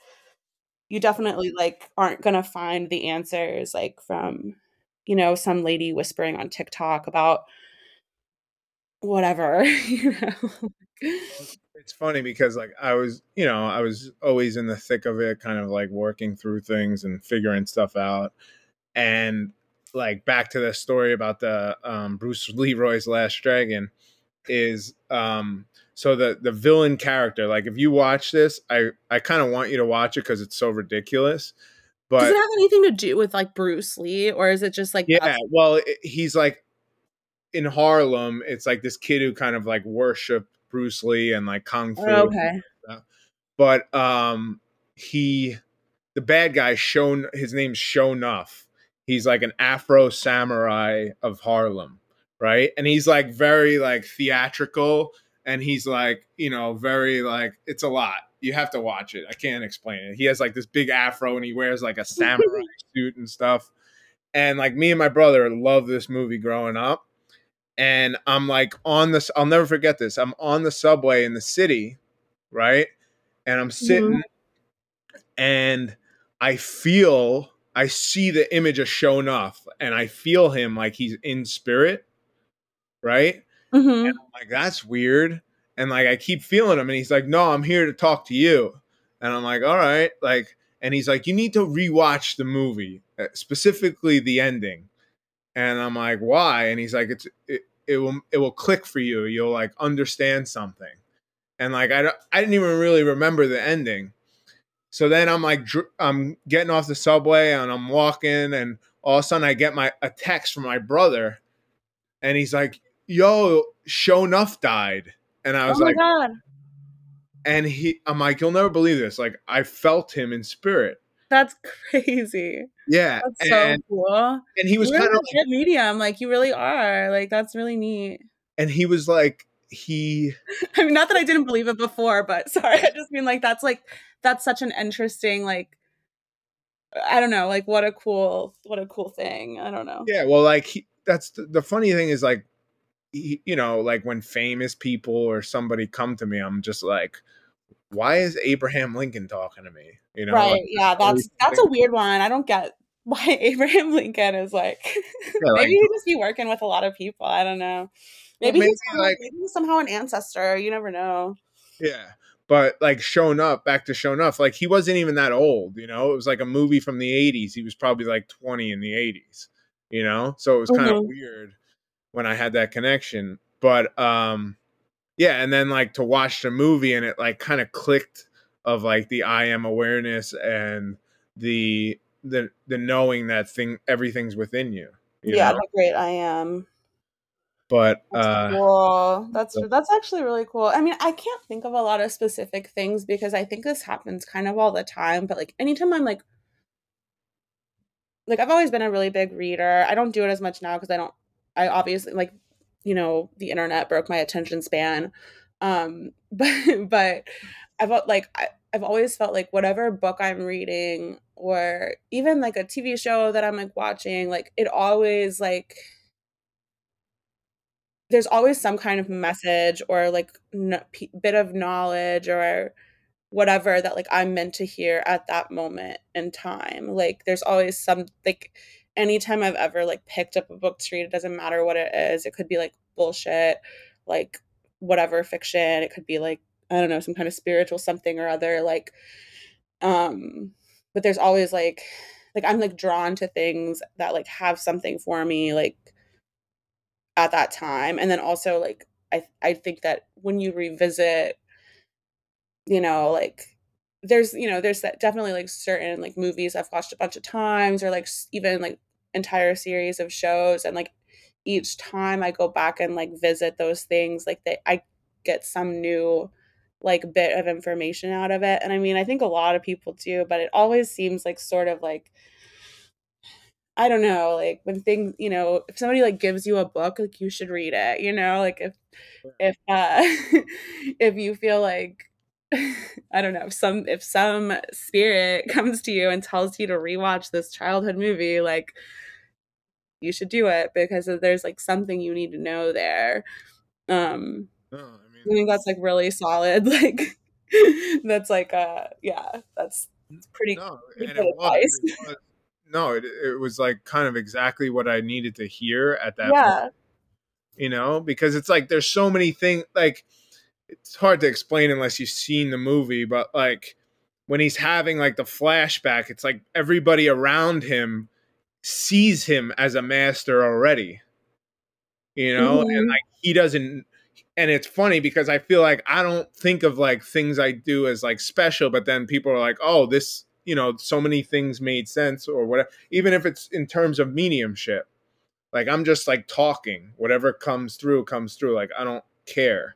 Speaker 2: you definitely like aren't going to find the answers like from you know some lady whispering on TikTok about whatever you know
Speaker 1: it's funny because like I was, you know, I was always in the thick of it, kind of like working through things and figuring stuff out. And like back to the story about the um, Bruce Leroy's Last Dragon is um so the the villain character like if you watch this i i kind of want you to watch it because it's so ridiculous
Speaker 2: but does it have anything to do with like bruce lee or is it just like
Speaker 1: yeah well it, he's like in harlem it's like this kid who kind of like worship Bruce Lee and like kung fu.
Speaker 2: Oh, okay.
Speaker 1: But um, he, the bad guy, shown his name's Sho'nuff. He's like an Afro samurai of Harlem, right? And he's like very like theatrical, and he's like you know very like it's a lot. You have to watch it. I can't explain it. He has like this big afro, and he wears like a samurai suit and stuff. And like me and my brother love this movie growing up and I'm like on this. I'll never forget this. I'm on the subway in the city, right? And I'm sitting, mm-hmm. and I feel, I see the image of Sho'nuff, and I feel him like he's in spirit, right? Mm-hmm. And I'm like, that's weird. And like, I keep feeling him, and he's like, no, I'm here to talk to you. And I'm like, all right, like, and he's like, you need to rewatch the movie, uh, specifically the ending and I'm like, why? And he's like, it's it, it will it will click for you. You'll like understand something. And like I I didn't even really remember the ending. So then I'm like, dr- I'm getting off the subway and I'm walking, and all of a sudden I get my a text from my brother, and he's like, "Yo, Sho'nuff died," and I was
Speaker 2: oh my
Speaker 1: like,
Speaker 2: god,
Speaker 1: and he, I'm like, you'll never believe this. Like I felt him in spirit.
Speaker 2: That's crazy.
Speaker 1: Yeah,
Speaker 2: That's so
Speaker 1: and
Speaker 2: cool.
Speaker 1: and he was
Speaker 2: You're
Speaker 1: kind of
Speaker 2: a good medium, like you really are. Like that's really neat.
Speaker 1: and he was like he
Speaker 2: I mean, not that I didn't believe it before, but sorry, I just mean like that's like that's such an interesting like I don't know, like what a cool what a cool thing. I don't know.
Speaker 1: yeah well like he, that's the, the funny thing is like he, you know like when famous people or somebody come to me i'm just like why is abraham lincoln talking to me you know
Speaker 2: right.
Speaker 1: like,
Speaker 2: Yeah, that's that's a weird one. I don't get why Abraham Lincoln is like
Speaker 1: Yeah, like-
Speaker 2: maybe he just be working with a lot of people. I don't know.
Speaker 1: Well,
Speaker 2: Maybe,
Speaker 1: maybe,
Speaker 2: he's somehow,
Speaker 1: like-
Speaker 2: maybe he's somehow an ancestor. You never know.
Speaker 1: yeah but like Sho'nuff back to Sho'nuff like he wasn't even that old you know it was like a movie from the 80s he was probably like 20 in the 80s you know so it was kind of
Speaker 2: Mhm.
Speaker 1: weird when i had that connection but um yeah and then like to watch the movie and it like kind of clicked of like the i am awareness and the the the knowing that thing everything's within you, you
Speaker 2: yeah,
Speaker 1: know?
Speaker 2: great I am.
Speaker 1: but
Speaker 2: That's
Speaker 1: uh
Speaker 2: cool. That's that's actually really cool. I mean, I can't think of a lot of specific things because I think this happens kind of all the time. But like anytime I'm like, like I've always been a really big reader. I don't do it as much now because I don't. I obviously like, you know, the internet broke my attention span. Um, but but I've al- like I, I've always felt like whatever book I'm reading or even like a TV show that I'm like watching, like it always like there's always some kind of message or like n- p- bit of knowledge or whatever that like I'm meant to hear at that moment in time. Like there's always some like anytime I've ever like picked up a book to read, it doesn't matter what it is. It could be like bullshit, like whatever fiction. It could be like I don't know, some kind of spiritual something or other. Like um but there's always like like I'm like drawn to things that like have something for me like at that time and then also like i i think that when you revisit you know like there's you know there's that definitely like certain like movies i've watched a bunch of times or like even like entire series of shows and like each time i go back and like visit those things like they i get some new like bit of information out of it. And i mean i think a lot of people do but it always seems like sort of like I don't know, like when things, you know, if somebody like gives you a book, like you should read it, you know, like if if uh if you feel like I don't know, if some if some spirit comes to you and tells you to rewatch this childhood movie, like you should do it because there's like something you need to know there. Um
Speaker 1: no, I
Speaker 2: I
Speaker 1: mean
Speaker 2: think that's like really solid. Like that's like uh yeah, that's it's pretty
Speaker 1: no,
Speaker 2: pretty
Speaker 1: it was,
Speaker 2: advice.
Speaker 1: it was no, it, it was like kind of exactly what I needed to hear at that
Speaker 2: yeah.
Speaker 1: you know because it's like there's so many things like it's hard to explain unless you've seen the movie but like when he's having like the flashback it's like everybody around him sees him as a master already you know
Speaker 2: Mhm.
Speaker 1: and like he doesn't and it's funny because i feel like i don't think of like things i do as like special but then people are like oh this you know so many things made sense or whatever even if it's in terms of mediumship. Like i'm just like talking. Whatever comes through comes through. Like i don't care.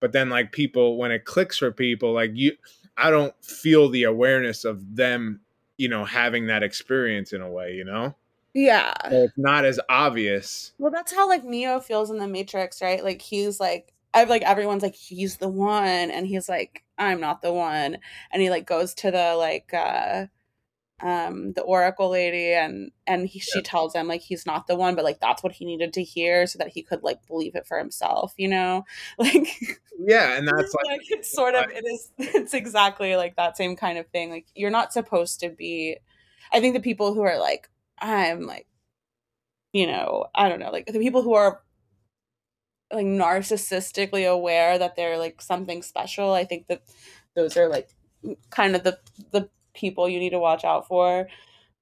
Speaker 1: But then like people when it clicks for people like you i don't feel the awareness of them you know having that experience in a way you know
Speaker 2: Yeah.
Speaker 1: so it's not as obvious
Speaker 2: Well, that's how like Neo feels in the Matrix, right? Like he's like I like everyone's like he's the one and he's like I'm not the one and he like goes to the like uh um the oracle lady and and he, she tells him like he's not the one but like that's what he needed to hear so that he could like believe it for himself you know like
Speaker 1: yeah and that's like
Speaker 2: like it's sort of it is it's exactly like that same kind of thing like you're not supposed to be i think the people who are like i'm like you know i don't know like the people who are like narcissistically aware that they're like something special i think that those are like kind of the the people you need to watch out for.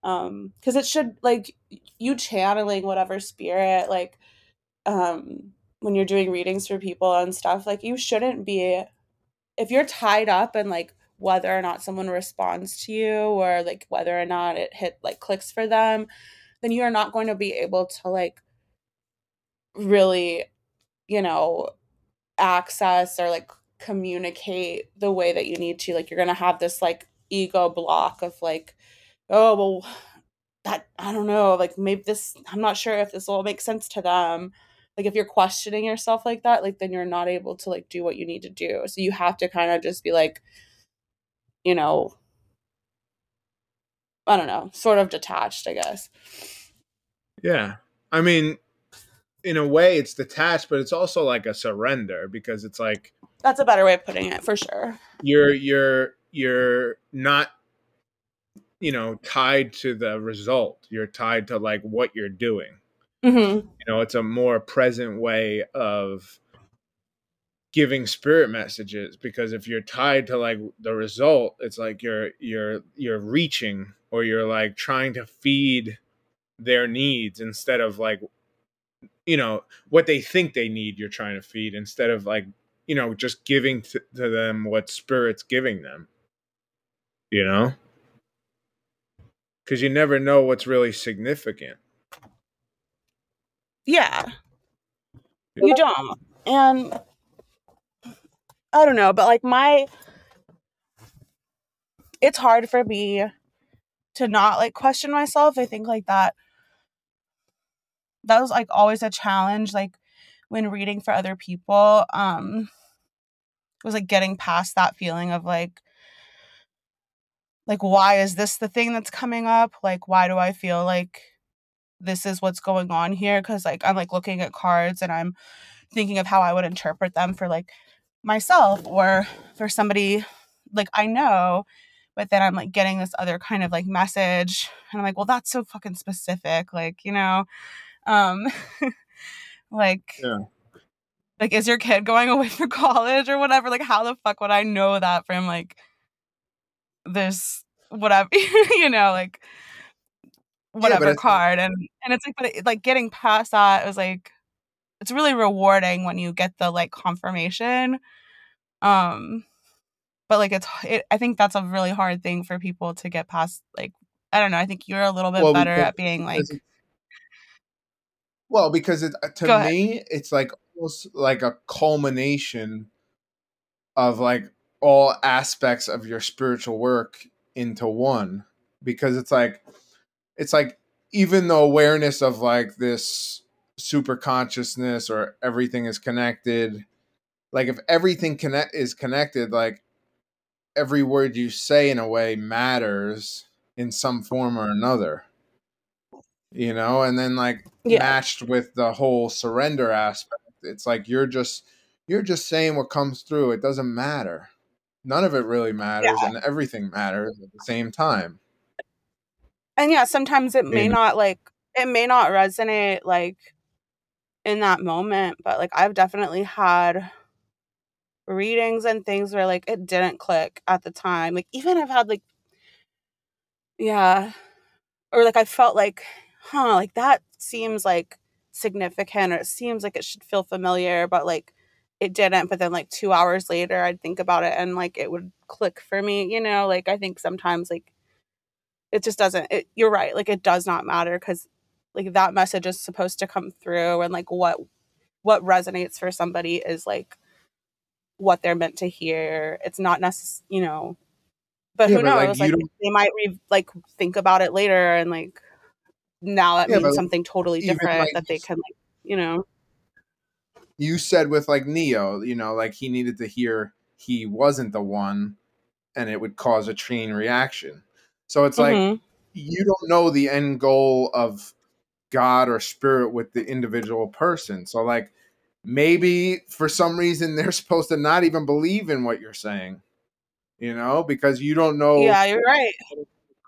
Speaker 2: Um because it should like you channeling whatever spirit like um when you're doing readings for people and stuff like you shouldn't be if you're tied up and like whether or not someone responds to you or like whether or not it hit like clicks for them then you're not going to be able to like really you know access or like communicate the way that you need to. Like you're going to have this like ego block of like oh well that i don't know like maybe this i'm not sure if this will make sense to them. Like if you're questioning yourself like that like then you're not able to like do what you need to do. So you have to kind of just be like you know i don't know sort of detached i guess.
Speaker 1: Yeah. I mean in a way it's detached but it's also like a surrender because it's like
Speaker 2: that's a better way of putting it for sure.
Speaker 1: You're you're you're not you know tied to the result. You're tied to like what you're doing.
Speaker 2: Mm-hmm.
Speaker 1: you know it's a more present way of giving spirit messages because if you're tied to like the result it's like you're you're you're reaching or you're like trying to feed their needs instead of like you know what they think they need you're trying to feed instead of like you know just giving to, to them what spirit's giving them. You know? Because you never know what's really significant.
Speaker 2: Yeah. You don't. And i don't know but like my it's hard for me to not like question myself. I think like that that was like always a challenge like when reading for other people um was like getting past that feeling of like like why is this the thing that's coming up? Like why do i feel like this is what's going on here? Because like i'm like looking at cards and i'm thinking of how i would interpret them for like myself or for somebody like i know but then i'm like getting this other kind of like message and i'm like well that's so fucking specific like you know? Um like
Speaker 1: yeah.
Speaker 2: like is your kid going away for college or whatever? Like how the fuck would i know that from like this whatever you know like whatever yeah, card and and it's like but it, like getting past that it was like it's really rewarding when you get the like confirmation um but like it's it, i think that's a really hard thing for people to get past like i don't know i think you're a little bit well, better at being like
Speaker 1: well because it uh, to me it's like almost like a culmination of like all aspects of your spiritual work into one because it's like it's like even the awareness of like this super consciousness or everything is connected like if everything connect is connected like every word you say in a way matters in some form or another you know and then like yeah. matched with the whole surrender aspect it's like you're just you're just saying what comes through it doesn't matter none of it really matters yeah. and everything matters at the same time
Speaker 2: and yeah sometimes it may not like it may not resonate like in that moment but like i've definitely had readings and things where like it didn't click at the time like even i've had like yeah. Or like i felt like huh like that seems like significant or it seems like it should feel familiar but like it didn't but then like 2 hours later I'd think about it and like it would click for me you know? Like I think sometimes like it just doesn't it, you're right like it does not matter cuz like that message is supposed to come through and like what what resonates for somebody is like what they're meant to hear. It's not necessary you know but yeah, who but knows? like, like they might re- like think about it later and like now that yeah, means something totally different like, that they can like you know?
Speaker 1: You said with like neo you know like he needed to hear he wasn't the one and it would cause a chain reaction. So it's mm-hmm. like you don't know the end goal of god or spirit with the individual person. So like maybe for some reason they're supposed to not even believe in what you're saying you know because you don't know
Speaker 2: yeah you're right.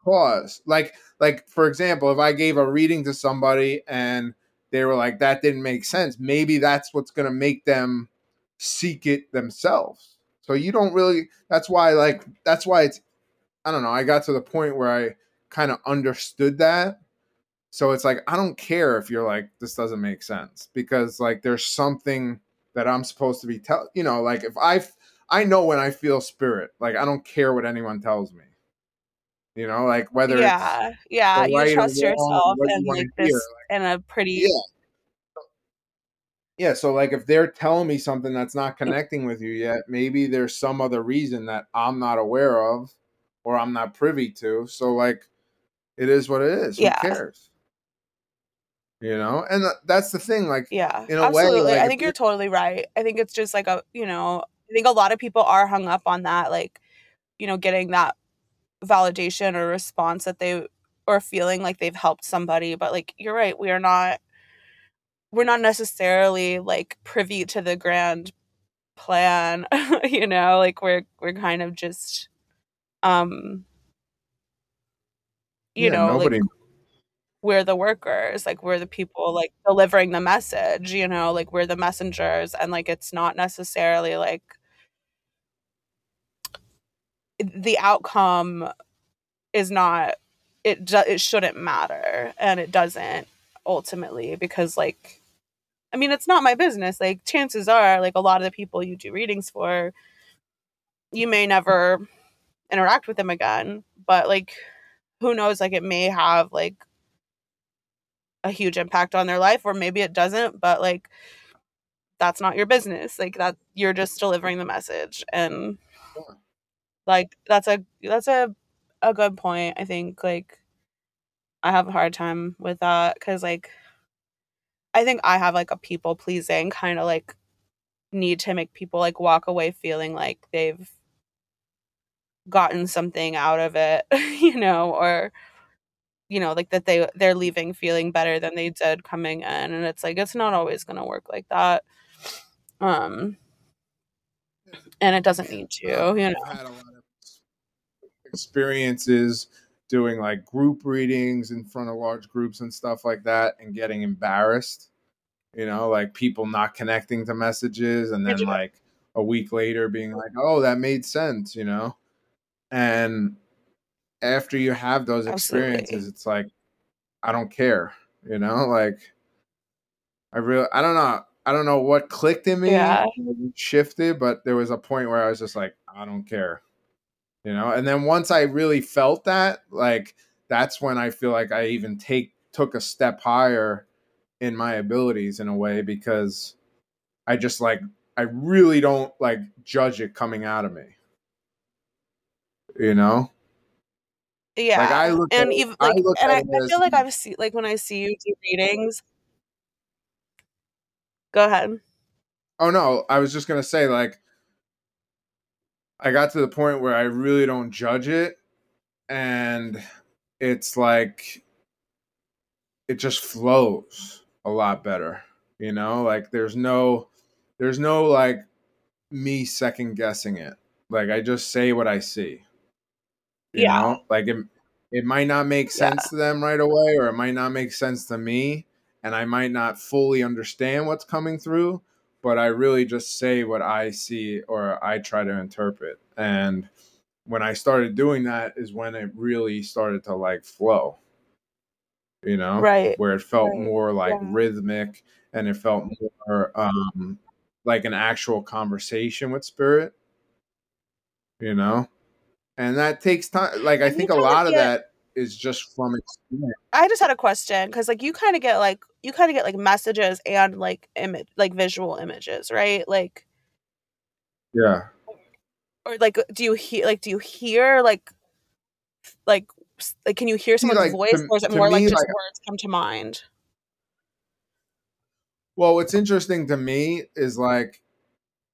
Speaker 1: cause like like for example if i gave a reading to somebody and they were like that didn't make sense maybe that's what's going to make them seek it themselves. So you don't really that's why like that's why it's i don't know i got to the point where i kind of understood that so it's like i don't care if you're like this doesn't make sense because like there's something that i'm supposed to be tell you know like if i I know when I feel spirit. Like I don't care what anyone tells me. You know, like whether
Speaker 2: yeah, yeah, you trust
Speaker 1: wrong,
Speaker 2: yourself
Speaker 1: you
Speaker 2: and
Speaker 1: wanna
Speaker 2: like this in a pretty
Speaker 1: yeah. Yeah, so like if they're telling me something that's not mm. connecting with you yet, maybe there's some other reason that I'm not aware of or I'm not privy to. So like it is what it is.
Speaker 2: Yeah.
Speaker 1: Who cares? You know? And th- that's the thing like
Speaker 2: Yeah,
Speaker 1: In a way,
Speaker 2: absolutely.
Speaker 1: like,
Speaker 2: I think
Speaker 1: you're-
Speaker 2: you're totally right. I think it's just like a, you know, I think a lot of people are hung up on that, like, you know, getting that validation or response that they or feeling like they've helped somebody. But like, you're right. We are not, we're not necessarily like privy to the grand plan. you know, like we're we're kind of just, um, you
Speaker 1: yeah,
Speaker 2: know,
Speaker 1: nobody
Speaker 2: like we're the workers like we're the people like delivering the message you know like we're the messengers and like it's not necessarily like the outcome is not it ju- it shouldn't matter and it doesn't ultimately because like i mean it's not my business like chances are like a lot of the people you do readings for you may never interact with them again but like who knows like it may have like a huge impact on their life or maybe it doesn't but like that's not your business. Like that you're just delivering the message and like that's a that's a a good point i think like i have a hard time with that because like i think i have like a people pleasing kind of like need to make people like walk away feeling like they've gotten something out of it you know or you know like that they they're leaving feeling better than they did coming in and it's like it's not always going to work like that. Um and it doesn't need to you know.
Speaker 1: had a lot of experiences doing like group readings in front of large groups and stuff like that and getting embarrassed you know like people not connecting to messages and then like a week later being like oh that made sense you know? And after you have those
Speaker 2: Absolutely.
Speaker 1: experiences it's like i don't care you know like i really i don't know i don't know what clicked in me
Speaker 2: Yeah.
Speaker 1: shifted but there was a point where i was just like i don't care you know and then once i really felt that like that's when i feel like i even take took a step higher in my abilities in a way because i just like i really don't like judge it coming out of me you know
Speaker 2: yeah
Speaker 1: I look
Speaker 2: and
Speaker 1: at
Speaker 2: even
Speaker 1: I
Speaker 2: like
Speaker 1: look
Speaker 2: and I, I feel like i've seen like when i see you do readings go ahead.
Speaker 1: Oh no i was just gonna say like i got to the point where i really don't judge it and it's like it just flows a lot better you know? Like there's no there's no like me second guessing it. Like i just say what i see you
Speaker 2: Yeah.
Speaker 1: know? Like it, it might not make sense to them right away or it might not make sense to me and i might not fully understand what's coming through but i really just say what i see or i try to interpret. And when i started doing that is when it really started to like flow. You know?
Speaker 2: Right.
Speaker 1: Where it felt
Speaker 2: Right,
Speaker 1: more like
Speaker 2: yeah.
Speaker 1: rhythmic and it felt more um like an actual conversation with spirit. You know and that takes time like i think a lot of that is just from experience
Speaker 2: I just had a question because like you kind of get like you kind of get like messages and like image like visual images, right? Like
Speaker 1: yeah
Speaker 2: or like do you hear like do you hear like like like can you hear
Speaker 1: See,
Speaker 2: someone's
Speaker 1: like,
Speaker 2: voice
Speaker 1: to-
Speaker 2: or is it more like just
Speaker 1: like-
Speaker 2: words come to mind?
Speaker 1: well what's interesting to me is like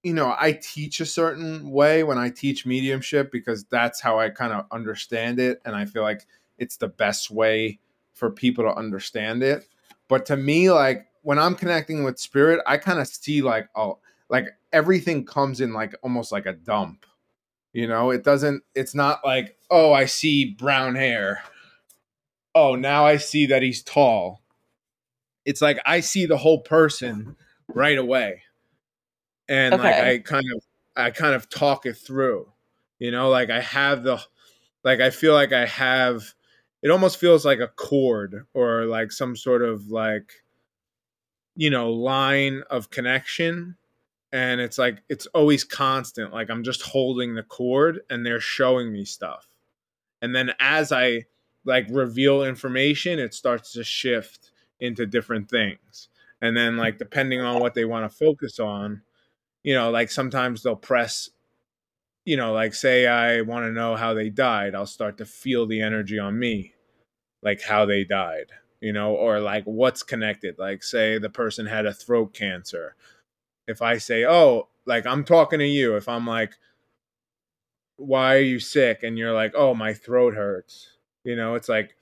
Speaker 1: you know i teach a certain way when i teach mediumship because that's how i kind of understand it and i feel like it's the best way for people to understand it. But to me like when i'm connecting with spirit i kind of see like oh like everything comes in like almost like a dump you know? It doesn't it's not like oh i see brown hair. Oh now i see that he's tall. It's like i see the whole person right away and like i kind of i kind of talk it through you know like i have the like i feel like i have it almost feels like a cord or like some sort of like you know line of connection and it's like it's always constant like i'm just holding the cord and they're showing me stuff. And then as i like reveal information it starts to shift into different things. And then like depending on what they want to focus on you know like sometimes they'll press you know like say i want to know how they died i'll start to feel the energy on me like how they died you know or like what's connected like say the person had a throat cancer if I say, "Oh, like I'm talking to you," if I'm like, "Why are you sick?" and you're like, "Oh, my throat hurts," you know, it's like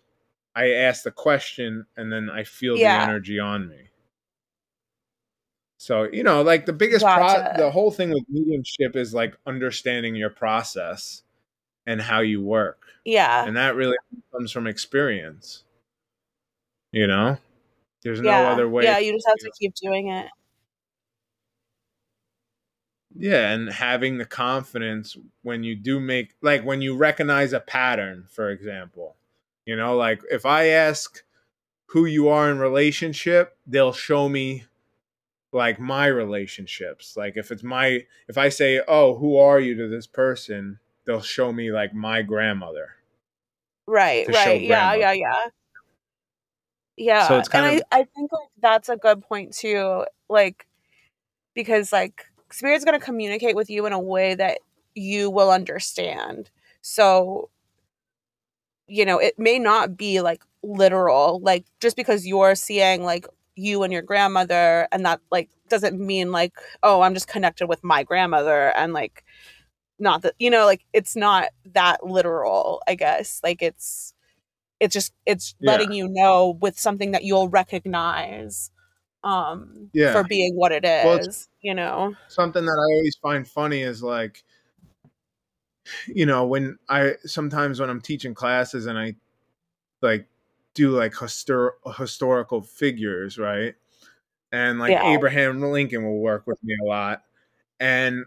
Speaker 1: I ask the question and then I feel
Speaker 2: Yeah.
Speaker 1: the energy on me. So you know, like the biggest pro- the whole thing with mediumship is like understanding your process and how you work,
Speaker 2: Yeah.
Speaker 1: and that really comes from experience. You know, there's no other way.
Speaker 2: Yeah, you just have to keep doing it.
Speaker 1: Yeah, and having the confidence when you do make like when you recognize a pattern, for example. You know, like if I ask who you are in relationship, they'll show me like my relationships. Like if it's my if I say, "Oh, who are you to this person?" they'll show me like my grandmother.
Speaker 2: Right, right. Yeah, yeah, yeah. Yeah.
Speaker 1: So it's kind
Speaker 2: and
Speaker 1: of-
Speaker 2: I, I think like that's a good point too. Like because like spirit's gonna communicate with you in a way that you will understand. So you know, it may not be like literal, like just because you're seeing like you and your grandmother and that like doesn't mean like, oh, I'm just connected with my grandmother and like not that you know, like it's not that literal, I guess. Like it's it's just it's
Speaker 1: Yeah.
Speaker 2: letting you know with something that you'll recognize um
Speaker 1: Yeah.
Speaker 2: for being what it is,
Speaker 1: Well,
Speaker 2: you know.
Speaker 1: something that I always find funny is like, you know, when I sometimes when I'm teaching classes and I like do like histor- historical figures, right? And like
Speaker 2: Yeah.
Speaker 1: Abraham Lincoln will work with me a lot. And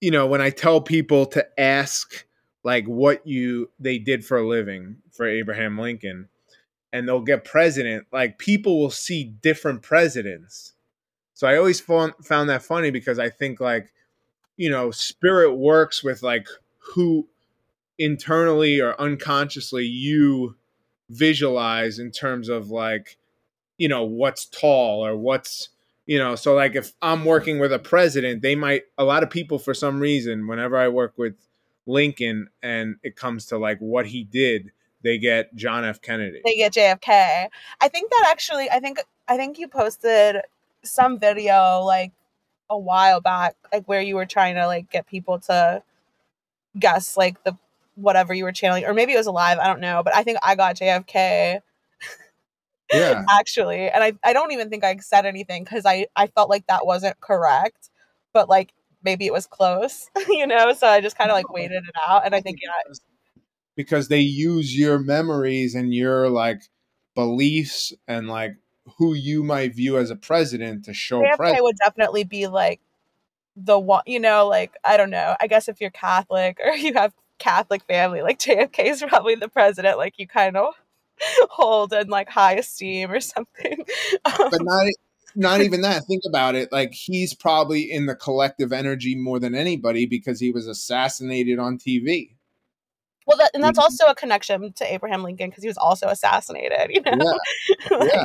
Speaker 1: you know, when I tell people to ask like what you they did for a living for Abraham Lincoln and they'll get president, like people will see different presidents. So I always found found that funny because I think like you know, spirit works with like who internally or unconsciously you visualize in terms of like you know what's tall or what's you know so like if i'm working with a president they might a lot of people for some reason whenever i work with lincoln and it comes to like what he did they get john f kennedy
Speaker 2: they get JFK. I think that actually I think I think you posted some video like a while back like where you were trying to like get people to guess like the whatever you were channeling or maybe it was alive, I don't know, but I think I got JFK
Speaker 1: yeah
Speaker 2: actually and I I don't even think I said anything cuz I I felt like that wasn't correct, but like maybe it was close, you know, so I just kind of like waited it out and I think yeah,
Speaker 1: because they use your memories and your like beliefs and like who you might view as a president to show
Speaker 2: JFK
Speaker 1: president
Speaker 2: would definitely be like the one, you know, like I don't know. I guess if you're Catholic or you have Catholic family, like JFK is probably the president, like you kind of hold in like high esteem or something. Um,
Speaker 1: but not not even that think about it like he's probably in the collective energy more than anybody because he was assassinated on tv
Speaker 2: well, that, and that's also a connection to Abraham Lincoln because he was also assassinated. You know,
Speaker 1: yeah yeah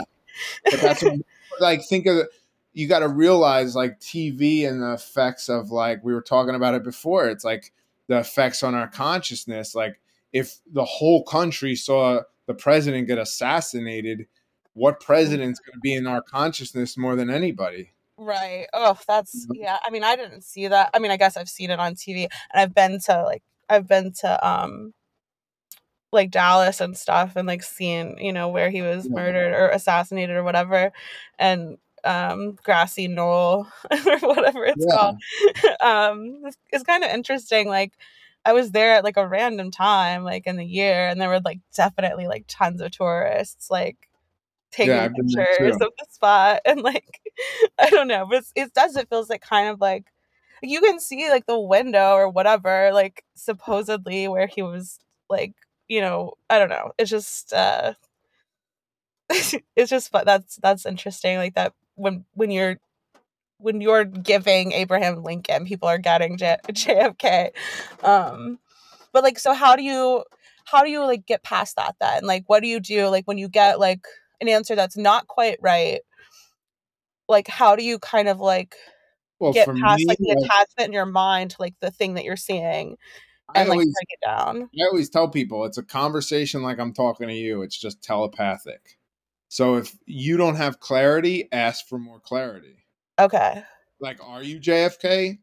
Speaker 1: but that's what, like think of you got to realize like tv and the effects of like we were talking about it before it's like the effects on our consciousness like if the whole country saw the president get assassinated what president's going to be in our consciousness more than anybody
Speaker 2: right? Oh, that's
Speaker 1: Mhm.
Speaker 2: yeah. I mean, I didn't see that. I mean, I guess I've seen it on TV, and I've been to like I've been to um like Dallas and stuff and like seen, you know, where he was
Speaker 1: Yeah.
Speaker 2: murdered or assassinated or whatever. And um grassy knoll or whatever it's
Speaker 1: Yeah.
Speaker 2: called. um it's, it's kind of interesting. Like I was their at like a random time, like in the year, and there were like definitely like tons of tourists like taking
Speaker 1: there
Speaker 2: pictures of the spot and like I don't know, but it does it feels like kind of like you can see like the window or whatever, like supposedly where he was like, you know, I don't know. It's just uh it's just but that's that's interesting like that when when you're when you're giving Abraham Lincoln, people are getting J- JFK. Um, but like, so how do you how do you like get past that then? Like, what do you do like when you get like an answer that's not quite right? Like, how do you kind of like
Speaker 1: Well,
Speaker 2: get past
Speaker 1: me,
Speaker 2: like the
Speaker 1: like,
Speaker 2: attachment in your mind to like the thing that you're seeing
Speaker 1: I
Speaker 2: and like break it down?
Speaker 1: I always tell people it's a conversation like I'm talking to you. It's just telepathic. So if you don't have clarity, ask for more clarity.
Speaker 2: Okay.
Speaker 1: Like, are you JFK?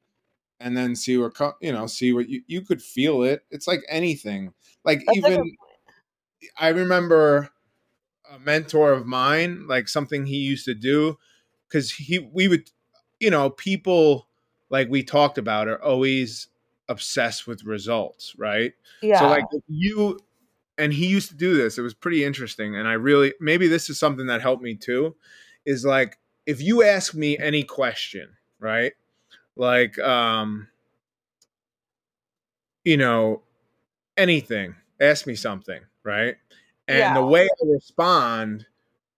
Speaker 1: And then see what co- you know. See what you you could feel it. It's like anything. Like
Speaker 2: That's
Speaker 1: even I remember a mentor of mine, like something he used to do, because he we would, you know, people like we talked about are always obsessed with results, right?
Speaker 2: Yeah.
Speaker 1: So like if you and he used to do this. It was pretty interesting, and I really maybe this is something that helped me too. Is like if you ask me any question, right? Like um, you know, anything. Ask me something, right? And the way I respond,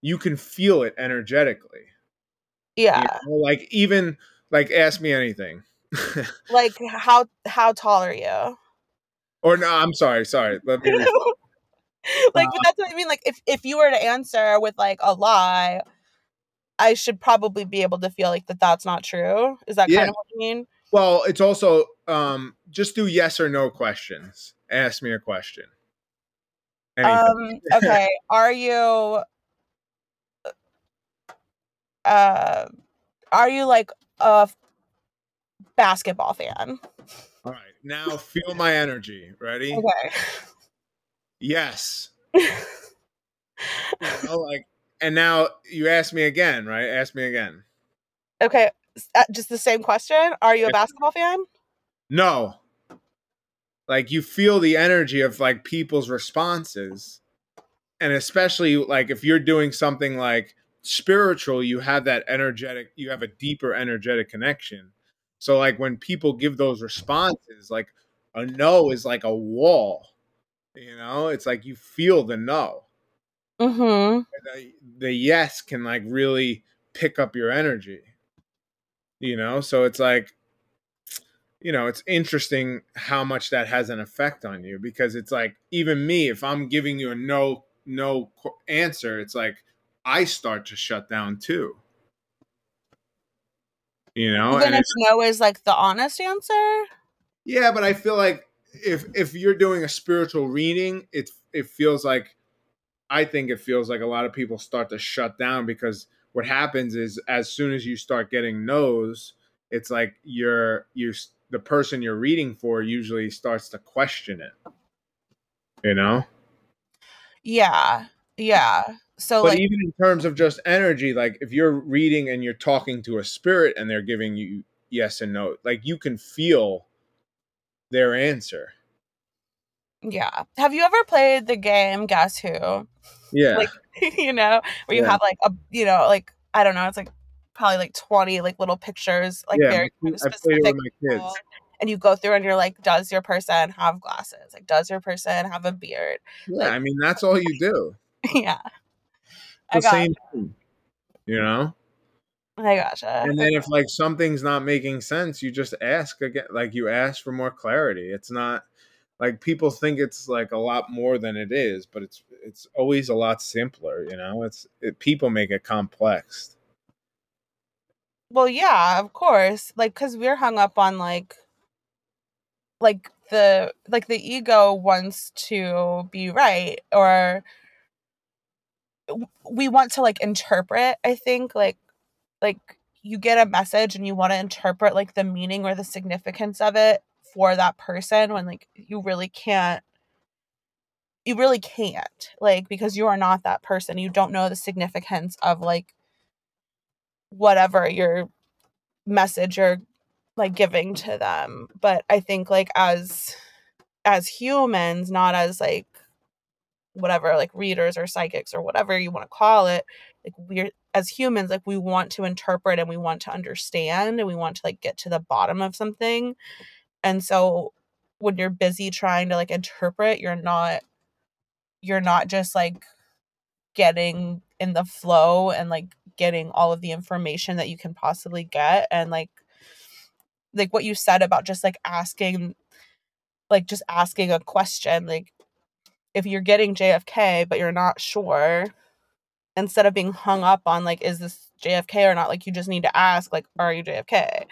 Speaker 1: you can feel it energetically. You
Speaker 2: yeah.
Speaker 1: know, like even like ask me anything.
Speaker 2: Like how how tall are you?
Speaker 1: or no, I'm sorry, sorry. Let me
Speaker 2: like but that's what I mean. Like if if you were to answer with like a lie, I should probably be able to feel like that that's not true. Is that
Speaker 1: Yeah.
Speaker 2: kind of what you mean?
Speaker 1: well, it's also um just do yes or no questions. Ask me a question.
Speaker 2: Um okay. Are you uh are you like a basketball fan?
Speaker 1: All right. Now feel my energy. Ready?
Speaker 2: Okay.
Speaker 1: Yes. You know, like and now you ask me again, right? Ask me again.
Speaker 2: okay. uh, Just the same question. Are you a basketball fan?
Speaker 1: No. Like you feel the energy of like people's responses. And especially like if you're doing something like spiritual, you have that energetic, you have a deeper energetic connection. So like when people give those responses, like a no is like a wall. You know, it's like you feel the no.
Speaker 2: Mm-hmm.
Speaker 1: The, the yes can like really pick up your energy. You know, so it's like you know, it's interesting how much that has an effect on you because it's like even me, if I'm giving you a no no answer, it's like I start to shut down too. You know, and it's,
Speaker 2: no is like the honest answer.
Speaker 1: yeah, but I feel like if if you're doing a spiritual reading, it it feels like I think it feels like a lot of people start to shut down because what happens is as soon as you start getting no's, it's like you're you the person you're reading for usually starts to question it. You know?
Speaker 2: Yeah. Yeah. So
Speaker 1: But
Speaker 2: like
Speaker 1: even in terms of just energy, like if you're reading and you're talking to a spirit and they're giving you yes and no, like you can feel their answer.
Speaker 2: yeah. Have you ever played the game Guess Who?
Speaker 1: Yeah.
Speaker 2: Like you know, where you
Speaker 1: Yeah.
Speaker 2: have like a you know, like I don't know, it's like probably like 20 like little pictures, like
Speaker 1: yeah,
Speaker 2: very kind of
Speaker 1: played
Speaker 2: specific
Speaker 1: with my
Speaker 2: people,
Speaker 1: kids.
Speaker 2: and you go through and you're like, does your person have glasses? Like, does your person have a beard?
Speaker 1: Yeah,
Speaker 2: like-
Speaker 1: I mean that's all you do.
Speaker 2: yeah. I
Speaker 1: The
Speaker 2: got
Speaker 1: same thing. You know?
Speaker 2: I gotcha.
Speaker 1: and then if like something's not making sense you just ask again like you ask for more clarity it's not like people think it's like a lot more than it is but it's it's always a lot simpler you know it's it, people make it complex
Speaker 2: Well, yeah, of course. Like, cause we're hung up on like, like the like the ego wants to be right, or we want to like interpret. I think like like you get a message and you want to interpret like the meaning or the significance of it for that person when like you really can't you really can't like because you are not that person. You don't know the significance of like whatever your message you're like giving to them. But i think like as as humans not as like whatever like readers or psychics or whatever you want to call it like we're as humans like we want to interpret and we want to understand and we want to like get to the bottom of something. And so when you're busy trying to like interpret you're not you're not just like getting in the flow and like getting all of the information that you can possibly get. And like like what you said about just like asking like just asking a question like if you're getting JFK but you're not sure instead of being hung up on like is this JFK or not like you just need to ask like are you JFK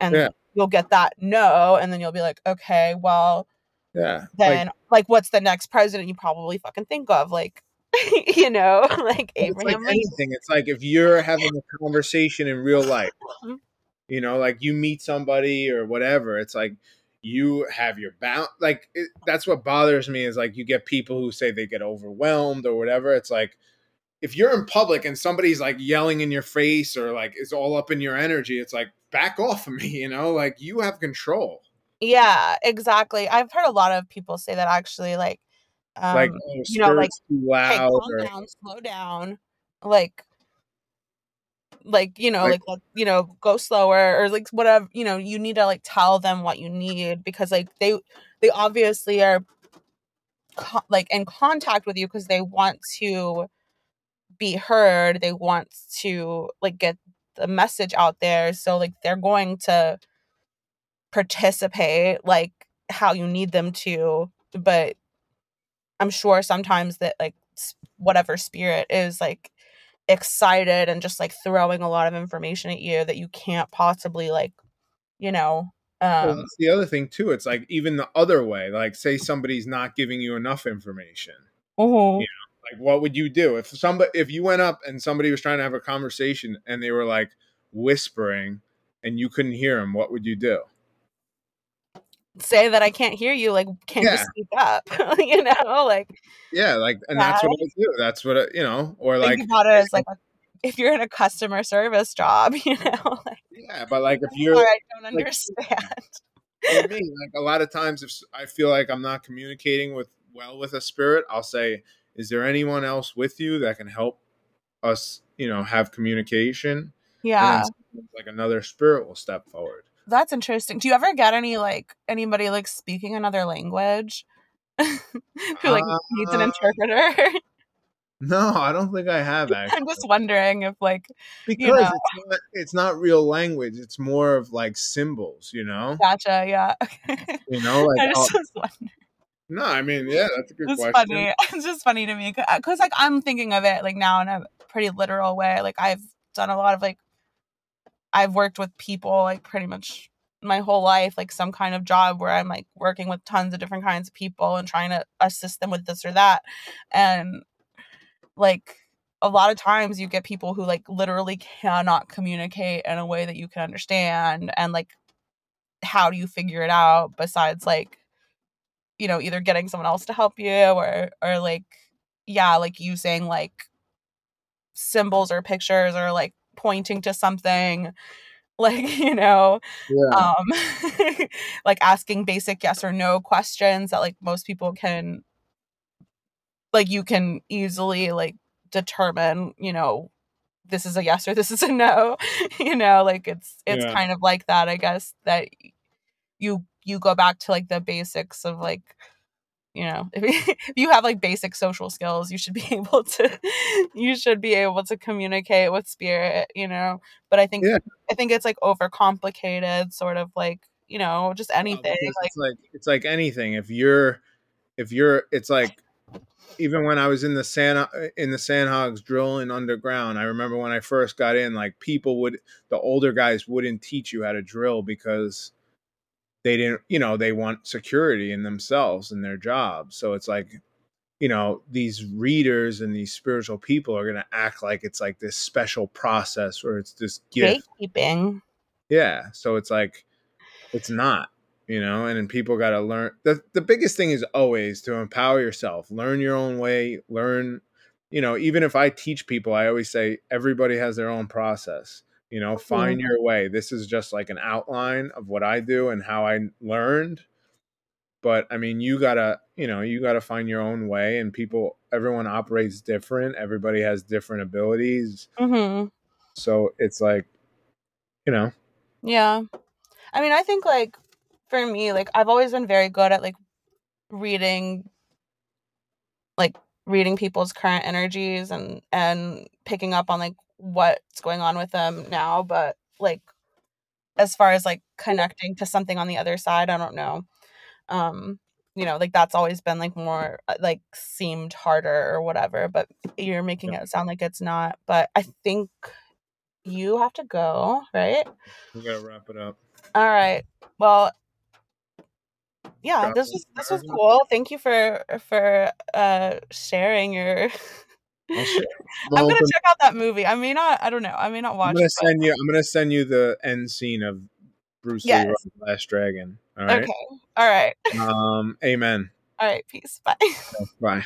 Speaker 2: and
Speaker 1: Yeah.
Speaker 2: you'll get that no and then you'll be like okay well
Speaker 1: Yeah.
Speaker 2: then
Speaker 1: like,
Speaker 2: like, what's the next president you probably fucking think of like you know like
Speaker 1: it's like
Speaker 2: Abraham
Speaker 1: anything. It's like if you're having a conversation in real life,
Speaker 2: Mhm.
Speaker 1: you know, like you meet somebody or whatever. It's like you have your bound. Like it, that's what bothers me is like you get people who say they get overwhelmed or whatever. It's like if you're in public and somebody's like yelling in your face or like is all up in your energy, it's like back off of me. You know, like you have control.
Speaker 2: yeah exactly i've heard a lot of people say that actually like um
Speaker 1: like oh,
Speaker 2: you know, like,
Speaker 1: too
Speaker 2: hey
Speaker 1: loud
Speaker 2: calm
Speaker 1: or
Speaker 2: down slow down like like you know
Speaker 1: Like-
Speaker 2: like, you know go slower or like whatever you know you need to like tell them what you need because like they they obviously are co- like in contact with you because they want to be heard they want to like get the message out there so like they're going to participate like how you need them to but i'm sure sometimes that like whatever spirit is like excited and just like throwing a lot of information at you that you can't possibly like you know
Speaker 1: Well,
Speaker 2: um
Speaker 1: that's the other thing too. It's like even the other way. Like, say somebody's not giving you enough information.
Speaker 2: mhm.
Speaker 1: Like, what would you do if somebody if you went up and somebody was trying to have a conversation and they were like whispering and you couldn't hear them? What would you do?
Speaker 2: say that i can't hear you like can you speak up you know like
Speaker 1: Yeah, like, and that's what I do. That's what I, you know, or like,
Speaker 2: think about it as like if you're in a customer service job you know like
Speaker 1: yeah, but like if you're
Speaker 2: i don't
Speaker 1: like-
Speaker 2: understand
Speaker 1: for me, like a lot of times, if I feel like I'm not communicating with well with a spirit, I'll say, "Is there anyone else with you that can help us, you know, have communication?"
Speaker 2: yeah
Speaker 1: like another spirit will step forward.
Speaker 2: That's interesting. Do you ever get any like anybody like speaking another language who like needs an
Speaker 1: Uh,
Speaker 2: interpreter?
Speaker 1: No, I don't think I have actually.
Speaker 2: I'm just wondering if like
Speaker 1: because
Speaker 2: know.
Speaker 1: it's, not, it's not real language. It's more of like symbols, you know.
Speaker 2: gotcha, yeah.
Speaker 1: You know,
Speaker 2: I
Speaker 1: like
Speaker 2: just
Speaker 1: oh,
Speaker 2: was wondering.
Speaker 1: No, I mean, yeah, that's a good
Speaker 2: It's
Speaker 1: question.
Speaker 2: funny. It's just funny to me because like I'm thinking of it like now in a pretty literal way. Like I've done a lot of like I've worked with people like pretty much my whole life, like some kind of job where I'm like working with tons of different kinds of people and trying to assist them with this or that. And like a lot of times you get people who like literally cannot communicate in a way that you can understand and like how do you figure it out besides like you know either getting someone else to help you or or like yeah like using like symbols or pictures or like pointing to something like you know
Speaker 1: Yeah,
Speaker 2: um like asking basic yes or no questions that like most people can like you can easily like determine you know this is a yes or this is a no you know like it's it's
Speaker 1: Yeah.
Speaker 2: kind of like that i guess that you you go back to like the basics of like you know if you, if you have like basic social skills you should be able to you should be able to communicate with spirit you know but i think
Speaker 1: Yeah.
Speaker 2: i think it's like overcomplicated sort of like you know just anything like
Speaker 1: it's like it's like anything. If you're, if you're, it's like even when I was in the San uh, in the Sandhogs drilling underground. I remember when I first got in, like people would, the older guys wouldn't teach you how to drill because they didn't, you know, they want security in themselves and their jobs. So it's like, you know, these readers and these spiritual people are going to act like it's like this special process or it's this gift.
Speaker 2: gatekeeping
Speaker 1: Yeah. So it's like, it's not, you know, and then people got to learn. The, the biggest thing is always to empower yourself, learn your own way, learn, you know, even if I teach people, I always say everybody has their own process, you know, find your way. This is just like an outline of what I do and how I learned. But I mean, you gotta, you know, you gotta find your own way, and people, everyone operates different. Everybody has different abilities,
Speaker 2: hmm
Speaker 1: so it's like, you know,
Speaker 2: Yeah. I mean, I think like for me, like I've always been very good at like reading like reading people's current energies and and picking up on like what's going on with them now, but like as far as like connecting to something on the other side, I don't know. Um, you know, like that's always been like more uh, like seemed harder or whatever, but you're making yeah. it sound like it's not. But I think you have to go, right?
Speaker 1: We gotta wrap it up.
Speaker 2: All right. Well, yeah, this was this was cool. Thank you for for uh sharing your I'm gonna check out that movie. I may not. I don't know. I may not watch.
Speaker 1: I'm gonna it, send but... you. I'm gonna send you the end scene of Bruce yes. Lee Last Dragon. All right. Okay.
Speaker 2: All right.
Speaker 1: Um. Amen.
Speaker 2: All right. Peace. Bye.
Speaker 1: Bye.